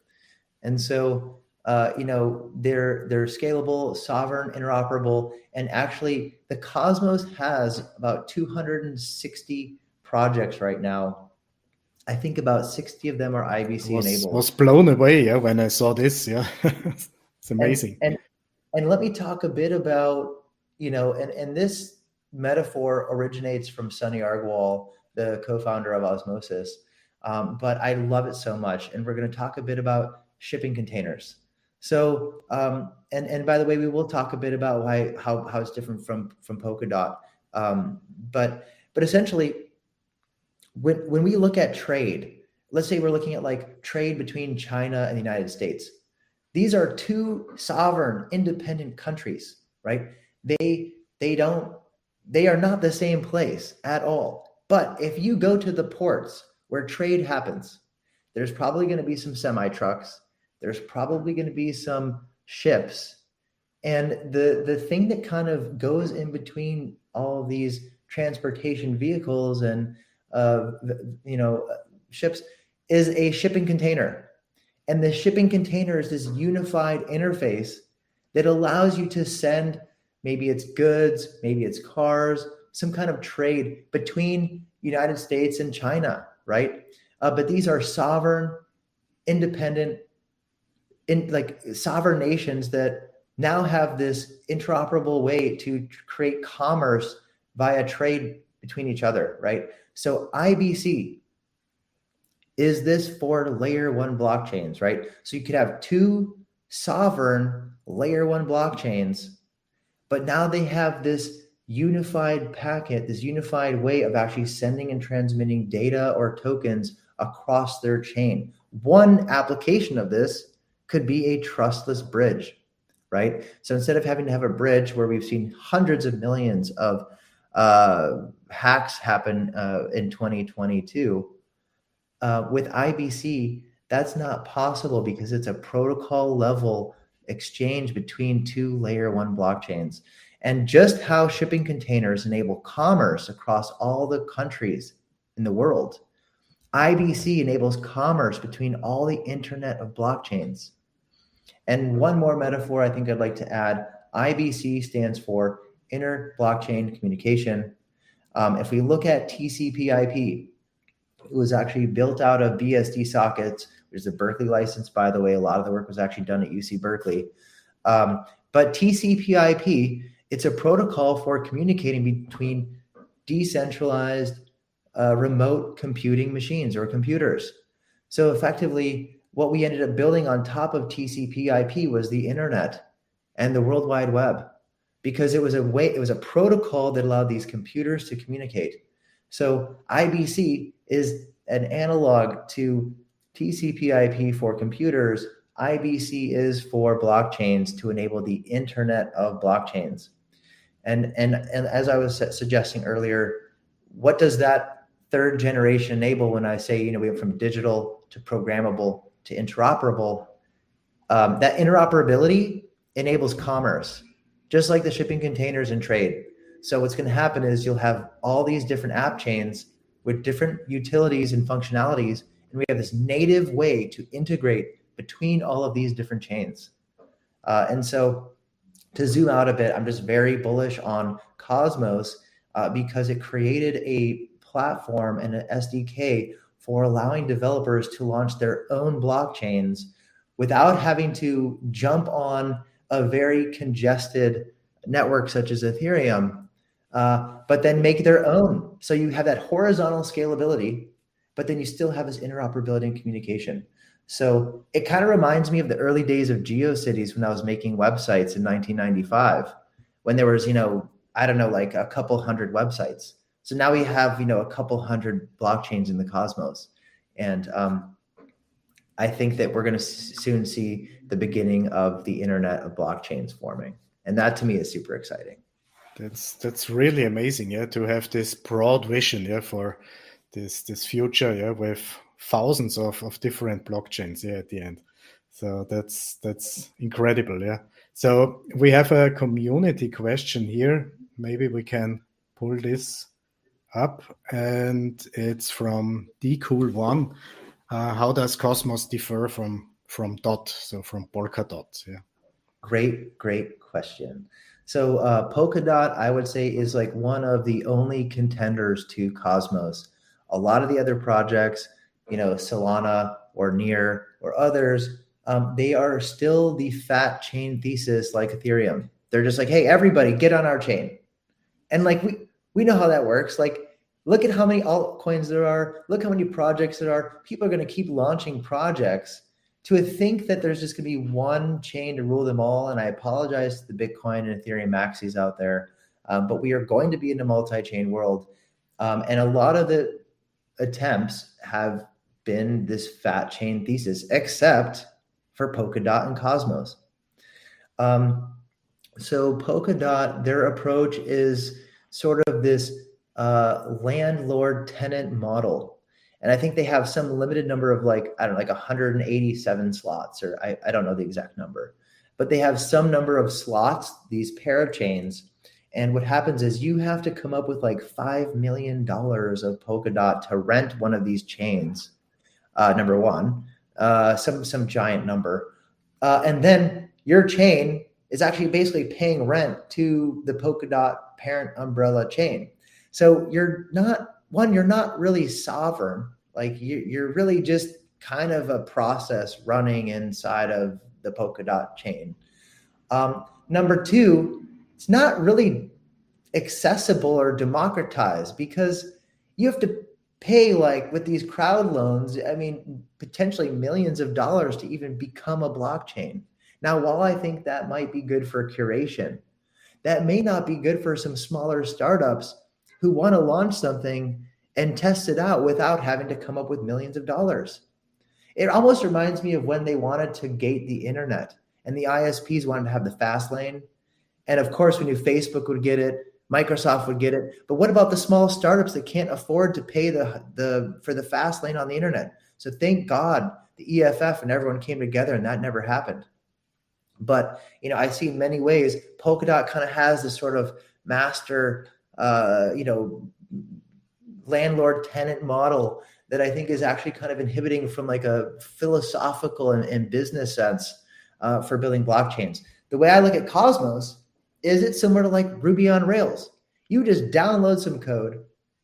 And so, uh, you know, they're they're scalable, sovereign, interoperable, and actually, the Cosmos has about 260 projects right now. I think about 60 of them are IBC was, enabled. Was blown away, yeah, when I saw this. Yeah, it's amazing. And, and and let me talk a bit about you know, and and this metaphor originates from Sunny Aggarwal the co-founder of Osmosis. Um, but I love it so much, and we're going to talk a bit about shipping containers. So, um, and and by the way, we will talk a bit about why how how it's different from from Polkadot. Um, but but essentially, when when we look at trade, let's say we're looking at like trade between China and the United States. These are two sovereign, independent countries, right? They they don't they are not the same place at all. But if you go to the ports where trade happens, there's probably going to be some semi trucks. There's probably going to be some ships. And the the thing that kind of goes in between all these transportation vehicles and you know ships is a shipping container. And the shipping container is this unified interface that allows you to send maybe it's goods, maybe it's cars, some kind of trade between United States and China, right? Uh, but these are sovereign, independent, in like sovereign nations that now have this interoperable way to create commerce via trade between each other, right? So IBC is this for layer one blockchains, right? So you could have two sovereign layer one blockchains, but now they have this unified packet, this unified way of actually sending and transmitting data or tokens across their chain. One application of this could be a trustless bridge, right? So instead of having to have a bridge where we've seen hundreds of millions of uh, hacks happen uh, in 2022, uh, with IBC, that's not possible because it's a protocol level exchange between two layer one blockchains. And just how shipping containers enable commerce across all the countries in the world, IBC enables commerce between all the internet of blockchains. And one more metaphor I think I'd like to add IBC stands for inter blockchain communication. Um, if we look at TCP IP, it was actually built out of BSD sockets, which is a Berkeley license, by the way. A lot of the work was actually done at UC Berkeley. Um, but TCP IP, it's a protocol for communicating between decentralized uh, remote computing machines or computers. So effectively, what we ended up building on top of TCP IP was the internet and the World Wide Web because it was a way, it was a protocol that allowed these computers to communicate. So IBC is an analog to TCP IP for computers. IBC is for blockchains to enable the internet of blockchains. And, and, and as I was suggesting earlier, what does that third generation enable when I say, you know, we went from digital to programmable to interoperable? Um, that interoperability enables commerce, just like the shipping containers and trade. So what's going to happen is you'll have all these different app chains with different utilities and functionalities, and we have this native way to integrate between all of these different chains. Uh, and so to zoom out a bit, I'm just very bullish on Cosmos uh, because it created a platform and an SDK for allowing developers to launch their own blockchains without having to jump on a very congested network such as Ethereum uh, but then make their own. So you have that horizontal scalability, but then you still have this interoperability and communication. So it kind of reminds me of the early days of GeoCities when I was making websites in 1995, when there was, you know, I don't know, like a couple hundred websites. So now we have, you know, a couple hundred blockchains in the cosmos. And um, I think that we're going to soon see the beginning of the internet of blockchains forming. And that to me is super exciting. That's that's really amazing, yeah, to have this broad vision, yeah, for this this future, yeah, with thousands of, of different blockchains, yeah, at the end. So that's that's incredible, yeah. So we have a community question here. Maybe we can pull this up, and it's from Cool One. Uh, how does Cosmos differ from from Dot? So from Polkadot, yeah. Great, great question. So uh, Polkadot, I would say, is like one of the only contenders to Cosmos. A lot of the other projects, you know, Solana or Near or others, um, they are still the fat chain thesis like Ethereum. They're just like, hey, everybody, get on our chain, and like we we know how that works. Like, look at how many altcoins there are. Look how many projects there are. People are going to keep launching projects to think that there's just going to be one chain to rule them all. And I apologize to the Bitcoin and Ethereum maxis out there, um, but we are going to be in a multi-chain world, um, and a lot of the attempts have been this fat chain thesis, except for Polkadot and Cosmos. Um, so Polkadot, their approach is sort of this uh, landlord tenant model and I think they have some limited number of like I don't know, like 187 slots, or I, I don't know the exact number, but they have some number of slots, these parachains. And what happens is you have to come up with like $5 million of Polkadot to rent one of these chains, uh, number one, uh, some, some giant number. Uh, and then your chain is actually basically paying rent to the Polkadot parent umbrella chain. So you're not, one, you're not really sovereign. Like you, you're really just kind of a process running inside of the Polkadot chain. Um, number two, it's not really accessible or democratized because you have to pay like with these crowd loans i mean potentially millions of dollars to even become a blockchain now while i think that might be good for curation that may not be good for some smaller startups who want to launch something and test it out without having to come up with millions of dollars it almost reminds me of when they wanted to gate the internet and the isps wanted to have the fast lane and of course we knew facebook would get it Microsoft would get it. But what about the small startups that can't afford to pay the the for the fast lane on the internet? So thank God the EFF and everyone came together and that never happened. But you know, I see many ways Polkadot kind of has this sort of master, uh, you know, landlord tenant model that I think is actually kind of inhibiting from like a philosophical and, and business sense uh, for building blockchains. The way I look at Cosmos is it similar to like Ruby on Rails? You just download some code,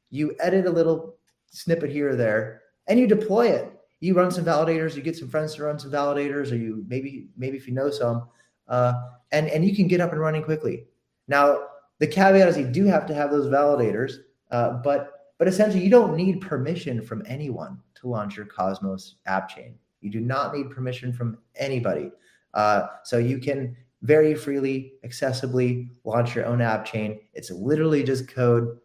you edit a little snippet here or there, and you deploy it. You run some validators, you get some friends to run some validators, or you maybe maybe if you know some, uh, and and you can get up and running quickly. Now the caveat is you do have to have those validators, uh, but but essentially you don't need permission from anyone to launch your Cosmos app chain. You do not need permission from anybody. Uh, so you can very freely, accessibly launch your own app chain. It's literally just code.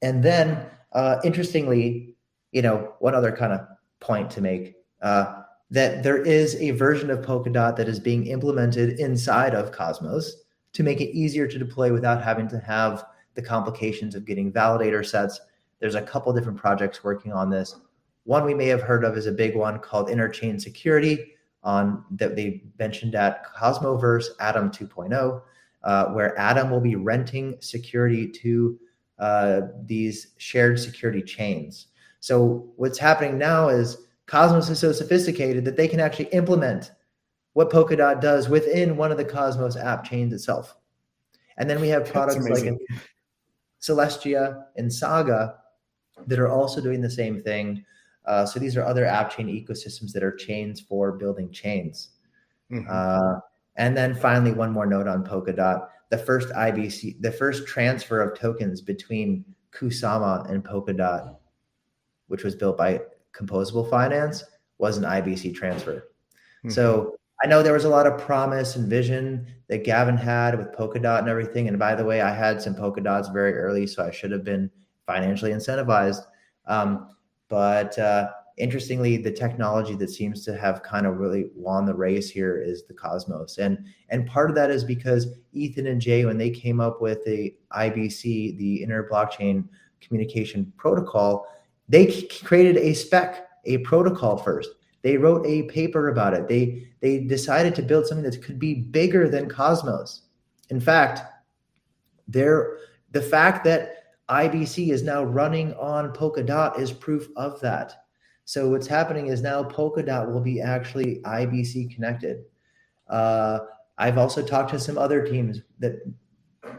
And then, uh, interestingly, you know, one other kind of point to make uh, that there is a version of Polkadot that is being implemented inside of Cosmos to make it easier to deploy without having to have the complications of getting validator sets. There's a couple different projects working on this. One we may have heard of is a big one called Interchain Security, on that they mentioned at Cosmoverse Atom 2.0, uh, where Atom will be renting security to uh, these shared security chains. So what's happening now is Cosmos is so sophisticated that they can actually implement what Polkadot does within one of the Cosmos app chains itself. And then we have products like Celestia and Saga that are also doing the same thing. Uh, so these are other app chain ecosystems that are chains for building chains. Mm-hmm. Uh, and then finally, one more note on Polkadot: the first IBC, the first transfer of tokens between Kusama and Polkadot, which was built by Composable Finance, was an IBC transfer. Mm-hmm. So I know there was a lot of promise and vision that Gavin had with Polkadot and everything. And by the way, I had some polka dots very early, so I should have been financially incentivized. Um, but uh, interestingly, the technology that seems to have kind of really won the race here is the Cosmos, and and part of that is because Ethan and Jae, when they came up with the IBC, the Inter Blockchain Communication Protocol, they created a spec, a protocol first. They wrote a paper about it. They they decided to build something that could be bigger than Cosmos. In fact, there the fact that IBC is now running on Polkadot is proof of that. So what's happening is now Polkadot will be actually IBC connected. Uh, I've also talked to some other teams that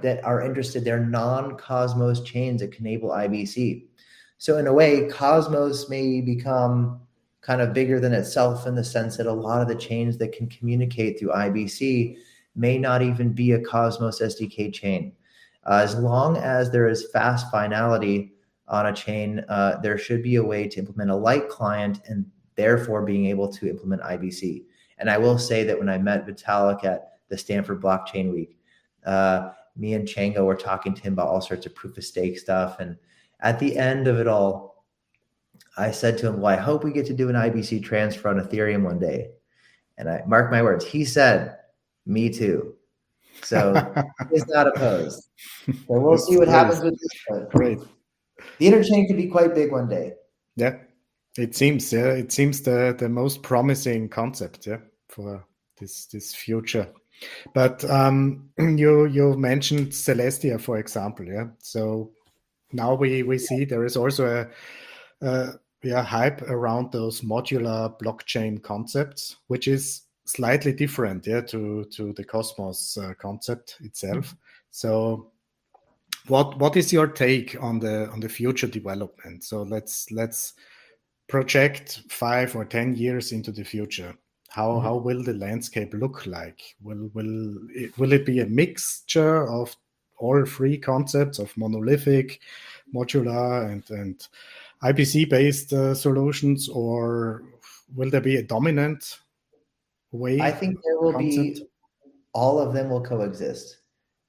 that are interested. They're non-Cosmos chains that can enable IBC. So in a way, Cosmos may become kind of bigger than itself in the sense that a lot of the chains that can communicate through IBC may not even be a Cosmos SDK chain. Uh, as long as there is fast finality on a chain, uh, there should be a way to implement a light client and therefore being able to implement IBC. And I will say that when I met Vitalik at the Stanford Blockchain Week, uh, me and Chango were talking to him about all sorts of proof of stake stuff. And at the end of it all, I said to him, Well, I hope we get to do an IBC transfer on Ethereum one day. And I mark my words, he said, Me too. So he's not opposed. So we'll see what happens with this. Great. The interchain could be quite big one day. Yeah, it seems. Yeah, it seems the the most promising concept. Yeah, for this this future. But um, you you mentioned Celestia, for example, yeah. So now we we see there is also a, a yeah hype around those modular blockchain concepts, which is slightly different, yeah, to to the Cosmos uh, concept itself. Mm-hmm. So what what is your take on the on the future development? So let's let's project five or ten years into the future how mm-hmm. how will the landscape look like will will it, will it be a mixture of all three concepts of monolithic modular and and IBC based uh, solutions or will there be a dominant way i think there will concept? be all of them will coexist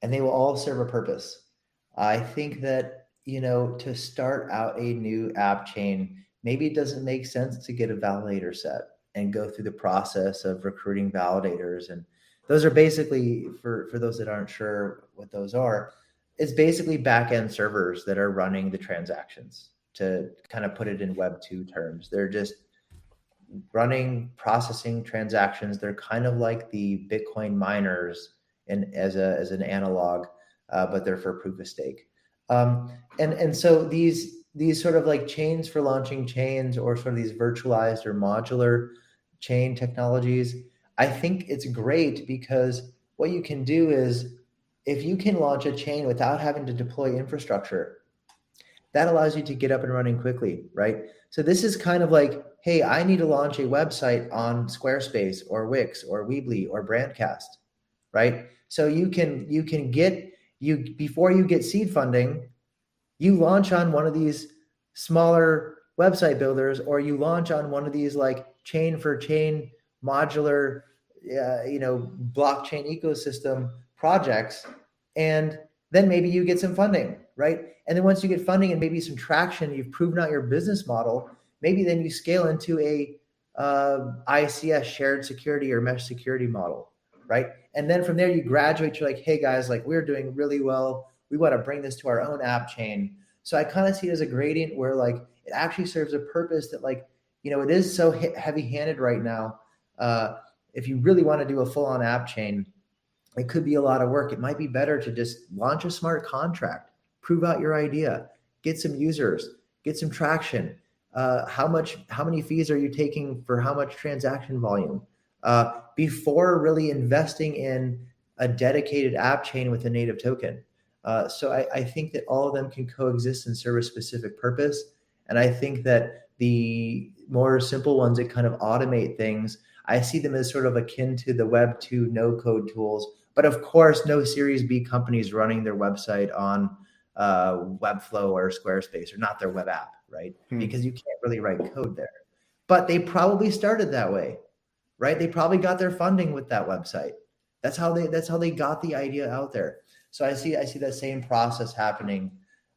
and they will all serve a purpose i think that you know to start out a new app chain maybe it doesn't make sense to get a validator set and go through the process of recruiting validators and those are basically for for those that aren't sure what those are it's basically back-end servers that are running the transactions to kind of put it in web 2 terms they're just running processing transactions they're kind of like the bitcoin miners and as a as an analog uh, but they're for proof of stake um, and and so these these sort of like chains for launching chains or sort of these virtualized or modular chain technologies. I think it's great because what you can do is if you can launch a chain without having to deploy infrastructure, that allows you to get up and running quickly, right? So this is kind of like, hey, I need to launch a website on Squarespace or Wix or Weebly or Brandcast, right? So you can you can get you before you get seed funding, you launch on one of these smaller website builders or you launch on one of these like chain for chain modular uh, you know blockchain ecosystem projects and then maybe you get some funding right and then once you get funding and maybe some traction you've proven out your business model maybe then you scale into a uh, ICS shared security or mesh security model right and then from there you graduate you're like hey guys like we're doing really well we want to bring this to our own app chain so i kind of see it as a gradient where like it actually serves a purpose that like you know, it is so heavy handed right now. Uh, if you really want to do a full on app chain, it could be a lot of work. It might be better to just launch a smart contract, prove out your idea, get some users, get some traction. Uh, how much, how many fees are you taking for how much transaction volume? Uh, before really investing in a dedicated app chain with a native token. Uh, so I, I, think that all of them can coexist and serve a specific purpose. And I think that the more simple ones that kind of automate things, I see them as sort of akin to the Web 2 no code tools. But of course, no Series B companies running their website on uh, Webflow or Squarespace or not their web app, right? Hmm. Because you can't really write code there. But they probably started that way, right? They probably got their funding with that website. That's how they that's how they got the idea out there. So I see I see that same process happening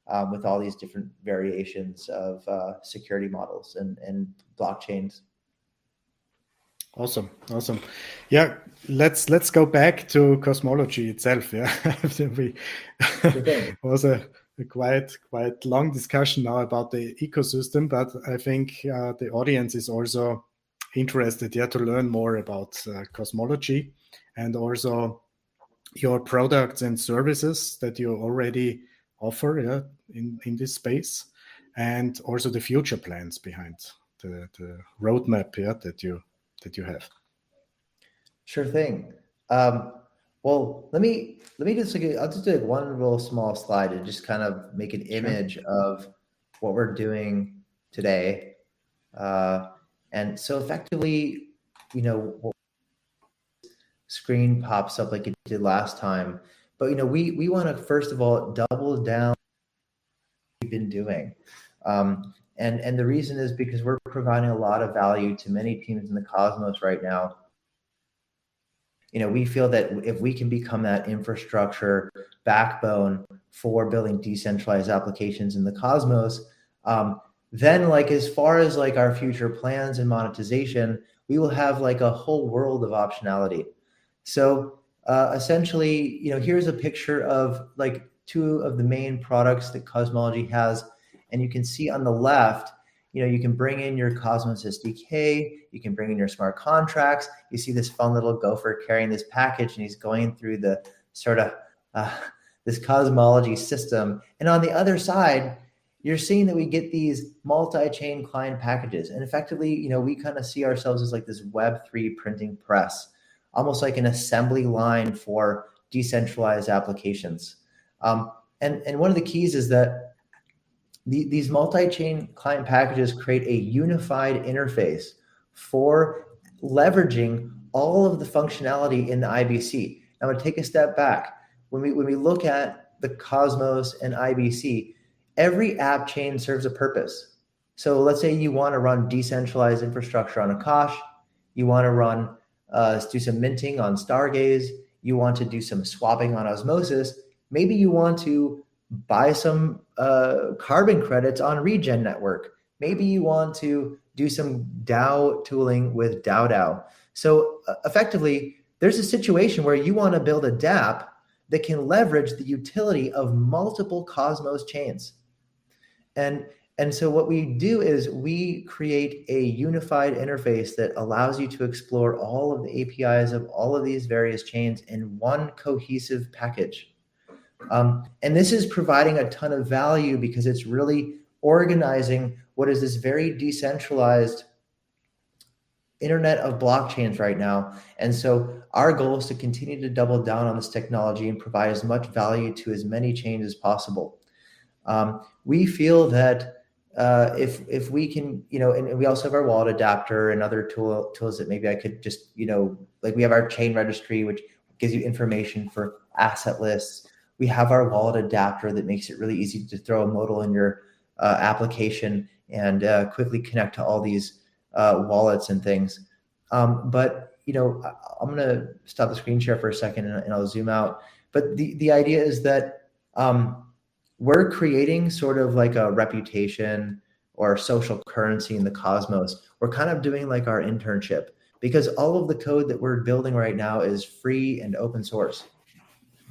um, with all these different variations of uh, security models and, and blockchains. Awesome, awesome. Yeah, let's let's go back to cosmology itself. Yeah, we was a, a, quite quite long discussion now about the ecosystem, but I think uh, the audience is also interested yeah to learn more about uh, cosmology and also your products and services that you already offer yeah, in, in this space and also the future plans behind the, the roadmap yeah, that you that you have. Sure thing. Um, well, let me let me just like, I'll just do like one real small slide to just kind of make an image sure. of what we're doing today. Uh, and so effectively, you know, screen pops up like it did last time. But you know, we we want to first of all double down we've been doing. Um, and and the reason is because we're providing a lot of value to many teams in the cosmos right now. You know, we feel that if we can become that infrastructure backbone for building decentralized applications in the cosmos, um, then like as far as like our future plans and monetization, we will have like a whole world of optionality. So uh, essentially, you know, here's a picture of like two of the main products that Cosmology has. And you can see on the left, you know, you can bring in your Cosmos SDK, you can bring in your smart contracts. You see this fun little gopher carrying this package, and he's going through the sort of uh, this cosmology system. And on the other side, you're seeing that we get these multi-chain client packages, and effectively, you know, we kind of see ourselves as like this Web three printing press, almost like an assembly line for decentralized applications. Um, and and one of the keys is that the, these multi-chain client packages create a unified interface for leveraging all of the functionality in the IBC. I'm going to take a step back. When we when we look at the Cosmos and IBC, every app chain serves a purpose. So let's say you want to run decentralized infrastructure on Akash, you want to run uh, do some minting on Stargaze, you want to do some swapping on Osmosis. Maybe you want to buy some uh, carbon credits on Regen Network. Maybe you want to do some DAO tooling with DAO DAO. So uh, effectively, there's a situation where you want to build a DApp that can leverage the utility of multiple Cosmos chains. And and so what we do is we create a unified interface that allows you to explore all of the APIs of all of these various chains in one cohesive package. Um, and this is providing a ton of value because it's really organizing what is this very decentralized internet of blockchains right now. And so our goal is to continue to double down on this technology and provide as much value to as many chains as possible. Um, we feel that uh, if if we can, you know, and, we also have our wallet adapter and other tool, tools that maybe I could just, you know, like we have our chain registry, which gives you information for asset lists we have our wallet adapter that makes it really easy to throw a modal in your uh, application and uh, quickly connect to all these uh, wallets and things. Um, but you know, I'm going to stop the screen share for a second and, and, I'll zoom out. But the the idea is that um, we're creating sort of like a reputation or social currency in the cosmos. We're kind of doing like our internship because all of the code that we're building right now is free and open source.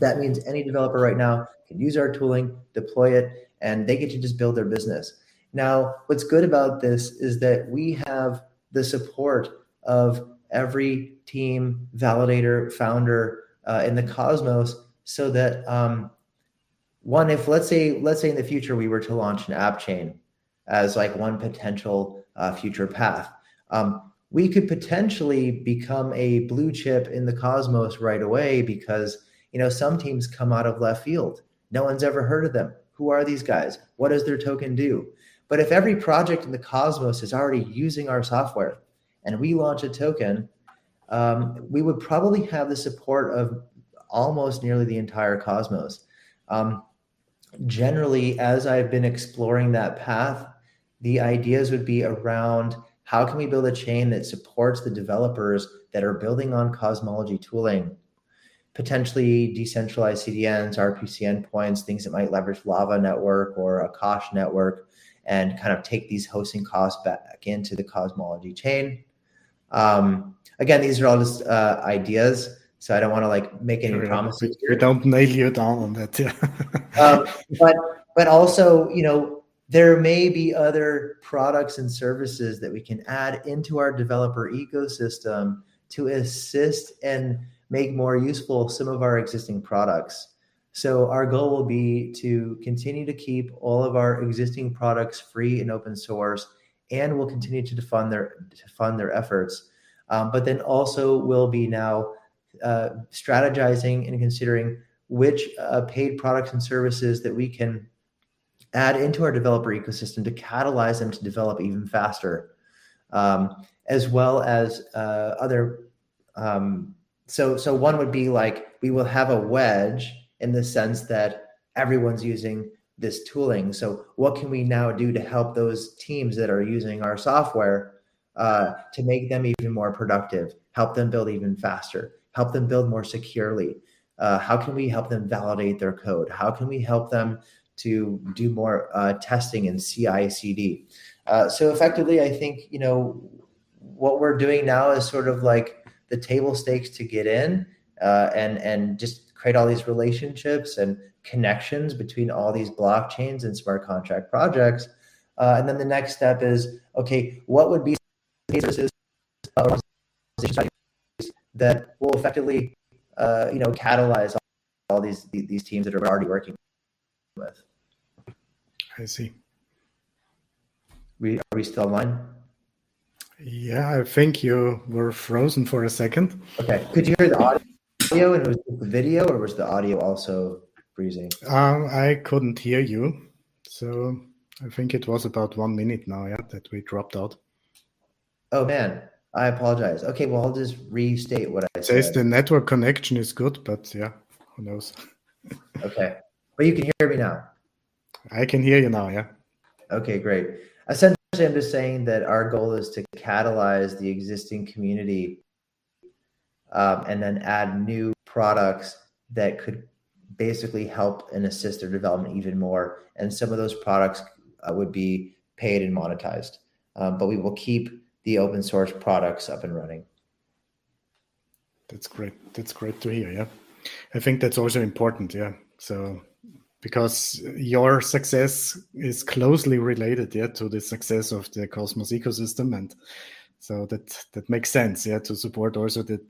That means any developer right now can use our tooling, deploy it, and they get to just build their business. Now, what's good about this is that we have the support of every team, validator, founder uh, in the Cosmos, so that um, one, if let's say let's say in the future we were to launch an app chain as like one potential uh, future path, um, we could potentially become a blue chip in the Cosmos right away because you know, some teams come out of left field. No one's ever heard of them. Who are these guys? What does their token do? But if every project in the Cosmos is already using our software and we launch a token, um, we would probably have the support of almost nearly the entire Cosmos. Um, generally, as I've been exploring that path, the ideas would be around how can we build a chain that supports the developers that are building on cosmology tooling potentially decentralized CDNs, RPC endpoints, things that might leverage Lava Network or Akash Network, and kind of take these hosting costs back into the Cosmology chain. Um, again, these are all just uh, ideas, so I don't want to like make any promises. We don't nail you down on that, yeah. um, but but also, you know, there may be other products and services that we can add into our developer ecosystem to assist and make more useful some of our existing products. So our goal will be to continue to keep all of our existing products free and open source, and we'll continue to fund their to fund their efforts. Um, but then also we'll be now uh, strategizing and considering which uh, paid products and services that we can add into our developer ecosystem to catalyze them to develop even faster, um, as well as uh, other um, so so one would be like we will have a wedge in the sense that everyone's using this tooling. So what can we now do to help those teams that are using our software uh, to make them even more productive help them build even faster help them build more securely? Uh, how can we help them validate their code? How can we help them to do more uh, testing in ci cd uh, so effectively i think you know what we're doing now is sort of like the table stakes to get in uh, and and just create all these relationships and connections between all these blockchains and smart contract projects Uh, and then the next step is okay, what would be services that will effectively, uh, you know, catalyze all these these teams that are already working with. I see. We are we still online? Yeah, I think you were frozen for a second. Okay. Could you hear the audio and it was the video, or was the audio also freezing? Um, I couldn't hear you, so I think it was about one minute now. Yeah, that we dropped out. Oh man, I apologize. Okay, well I'll just restate what I it said. Says the network connection is good, but yeah, who knows? okay, but you can hear me now. I can hear you now. Yeah. Okay, great. Essentially, I'm just saying that our goal is to catalyze the existing community um, and then add new products that could basically help and assist their development even more. And some of those products uh, would be paid and monetized, um, but we will keep the open source products up and running. That's great. That's great to hear. Yeah. I think that's also important. Yeah. So because your success is closely related yeah to the success of the cosmos ecosystem and so that that makes sense yeah to support also the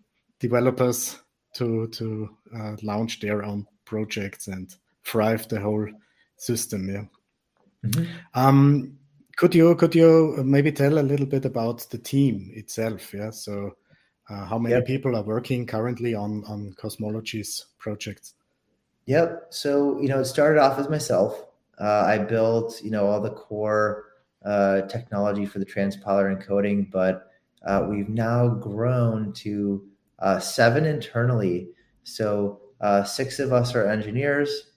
developers to to uh, launch their own projects and thrive the whole system yeah mm-hmm. um could you could you maybe tell a little bit about the team itself yeah so uh, how many yep. people are working currently on on cosmology's projects Yep. So, you know, it started off as myself. Uh, I built, you know, all the core uh, technology for the transpiler encoding, but uh, we've now grown to uh, seven internally. So, uh, six of us are engineers.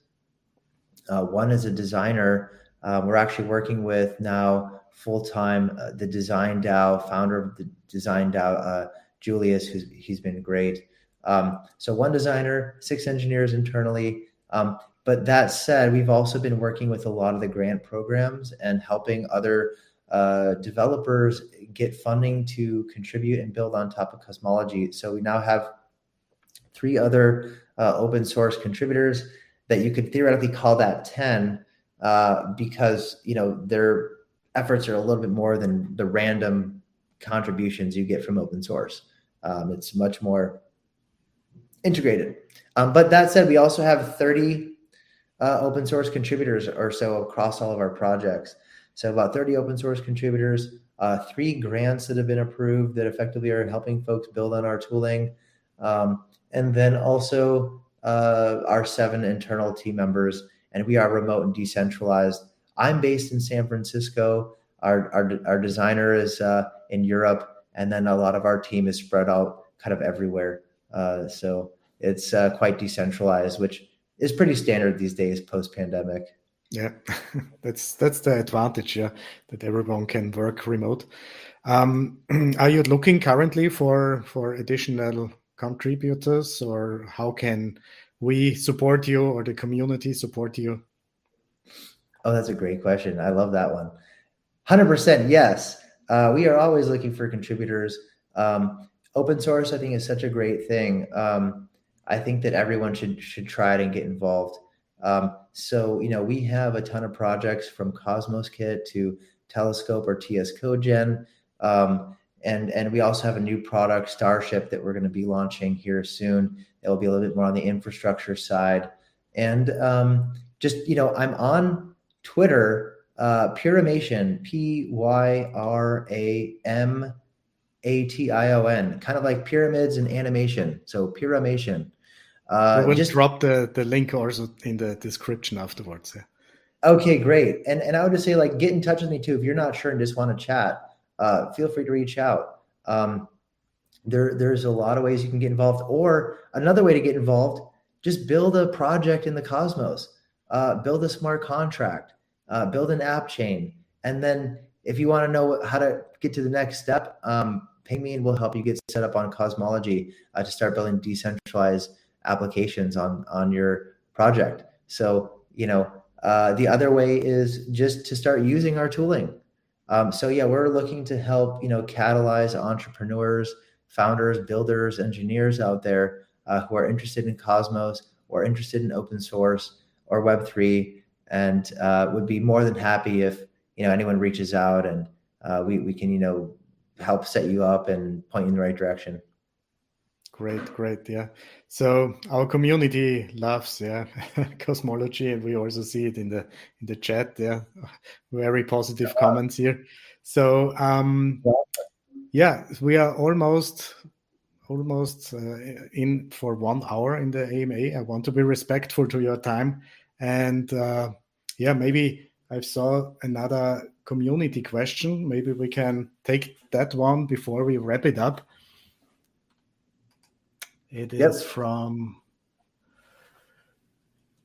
Uh, one is a designer. Um, we're actually working with now full time the Design DAO founder of the Design DAO, Julius, who's he's been great. Um, so one designer, six engineers internally. Um, but that said, we've also been working with a lot of the grant programs and helping other uh, developers get funding to contribute and build on top of cosmology. So we now have three other uh, open source contributors that you could theoretically call that 10 uh, because you know their efforts are a little bit more than the random contributions you get from open source. Um, it's much more integrated. Um, but that said, we also have 30 uh, open source contributors or so across all of our projects. So about 30 open source contributors, uh, three grants that have been approved that effectively are helping folks build on our tooling. Um, and then also uh, our seven internal team members, and we are remote and decentralized. I'm based in San Francisco. Our, our, our designer is uh, in Europe, and then a lot of our team is spread out kind of everywhere. Uh, so it's uh, quite decentralized, which is pretty standard these days post pandemic. Yeah, that's that's the advantage, yeah, that everyone can work remote. Um, are you looking currently for for additional contributors, or how can we support you or the community support you? Oh, that's a great question. I love that one. Hundred percent, yes. Uh, we are always looking for contributors. Um, open source, I think, is such a great thing. Um, I think that everyone should should try it and get involved. Um, so you know, we have a ton of projects from Cosmos Kit to Telescope or TS CodeGen. Um, and and we also have a new product, Starship, that we're going to be launching here soon. It will be a little bit more on the infrastructure side. And um, just you know, I'm on Twitter, uh, Pyramation, P Y R A M A T I O N, kind of like pyramids and animation. So Pyramation. Uh, we'll just drop the, the link also in the description afterwards. Yeah. Okay, great. And and I would just say like get in touch with me too if you're not sure and just want to chat. Uh, feel free to reach out. Um, there there's a lot of ways you can get involved. Or another way to get involved, just build a project in the cosmos. Uh, build a smart contract. Uh, build an app chain, and then if you want to know how to get to the next step, um, ping we'll help you get set up on Cosmology uh, to start building decentralized applications on on your project. So you know, uh, the other way is just to start using our tooling. Um, so yeah, we're looking to help you know catalyze entrepreneurs, founders, builders, engineers out there uh, who are interested in Cosmos or interested in open source or Web three, and uh, would be more than happy if you know anyone reaches out and uh, we we can you know help set you up and point you in the right direction. Great, great, yeah. So our community loves, yeah, cosmology, and we also see it in the in the chat. Yeah, very positive comments here. So um, yeah, we are almost almost uh, in for one hour in the AMA. I want to be respectful to your time, and uh, yeah, maybe I saw another community question. Maybe we can take that one before we wrap it up. It is yep. from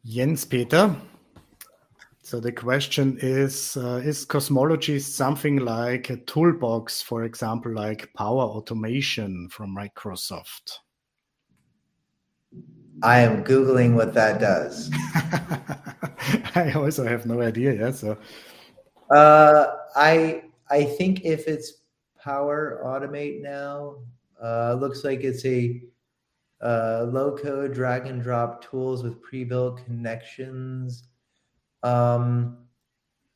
Jens Peter. So the question is uh, Is cosmology something like a toolbox, for example, like Power Automation from Microsoft? I am Googling what that does. I also have no idea. Yeah. So uh, I I think if it's Power Automate now, uh, looks like it's a uh, low code drag and drop tools with pre-built connections. Um,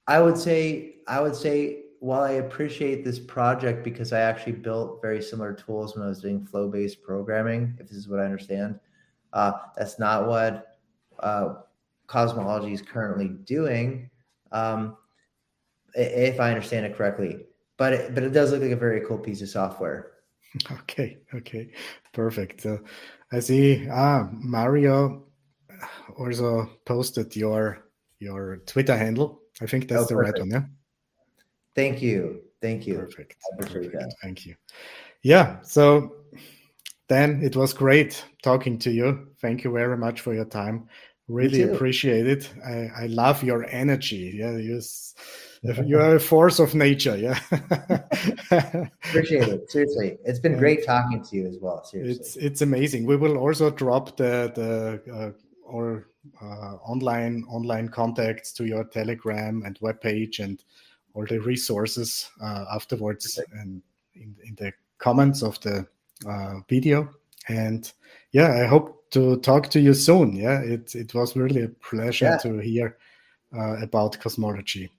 I would say I would say while I appreciate this project because I actually built very similar tools when I was doing flow-based programming, if this is what I understand, uh, that's not what uh, cosmology is currently doing, um, if I understand it correctly. But it, but it does look like a very cool piece of software. Okay, okay, perfect. So I see. Ah, Mario also posted your your Twitter handle. I think that's oh, the right one. Yeah. Thank you. Thank you. Perfect. perfect. Thank you. Yeah. So Dan, it was great talking to you. Thank you very much for your time. Really appreciate it. I, I love your energy. Yeah, you you are a force of nature. Yeah. appreciate it. Seriously, it's been great talking to you as well. Seriously, it's it's amazing. We will also drop the the uh, or uh, online online contacts to your Telegram and web page and all the resources uh, afterwards and in, in the comments of the uh, video. And yeah, I hope to talk to you soon. Yeah, it it was really a pleasure yeah. to hear uh, about cosmology.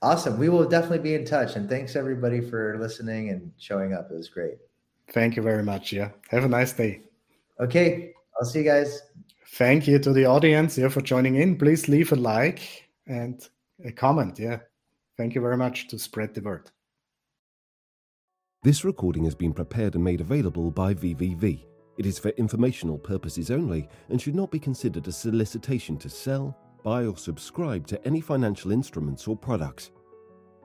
Awesome. We will definitely be in touch. And thanks everybody for listening and showing up. It was great. Thank you very much. Yeah. Have a nice day. Okay. I'll see you guys. Thank you to the audience here for joining in. Please leave a like and a comment. Yeah. Thank you very much to spread the word. This recording has been prepared and made available by VVV. It is for informational purposes only and should not be considered a solicitation to sell, buy, or subscribe to any financial instruments or products.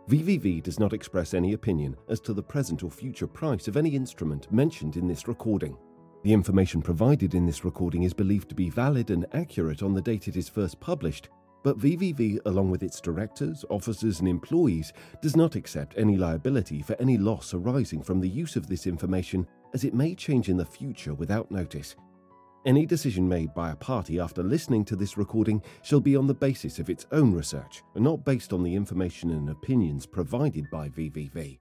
VVV does not express any opinion as to the present or future price of any instrument mentioned in this recording. The information provided in this recording is believed to be valid and accurate on the date it is first published but VVV, along with its directors, officers, and employees, does not accept any liability for any loss arising from the use of this information, as it may change in the future without notice. Any decision made by a party after listening to this recording shall be on the basis of its own research and not based on the information and opinions provided by VVV.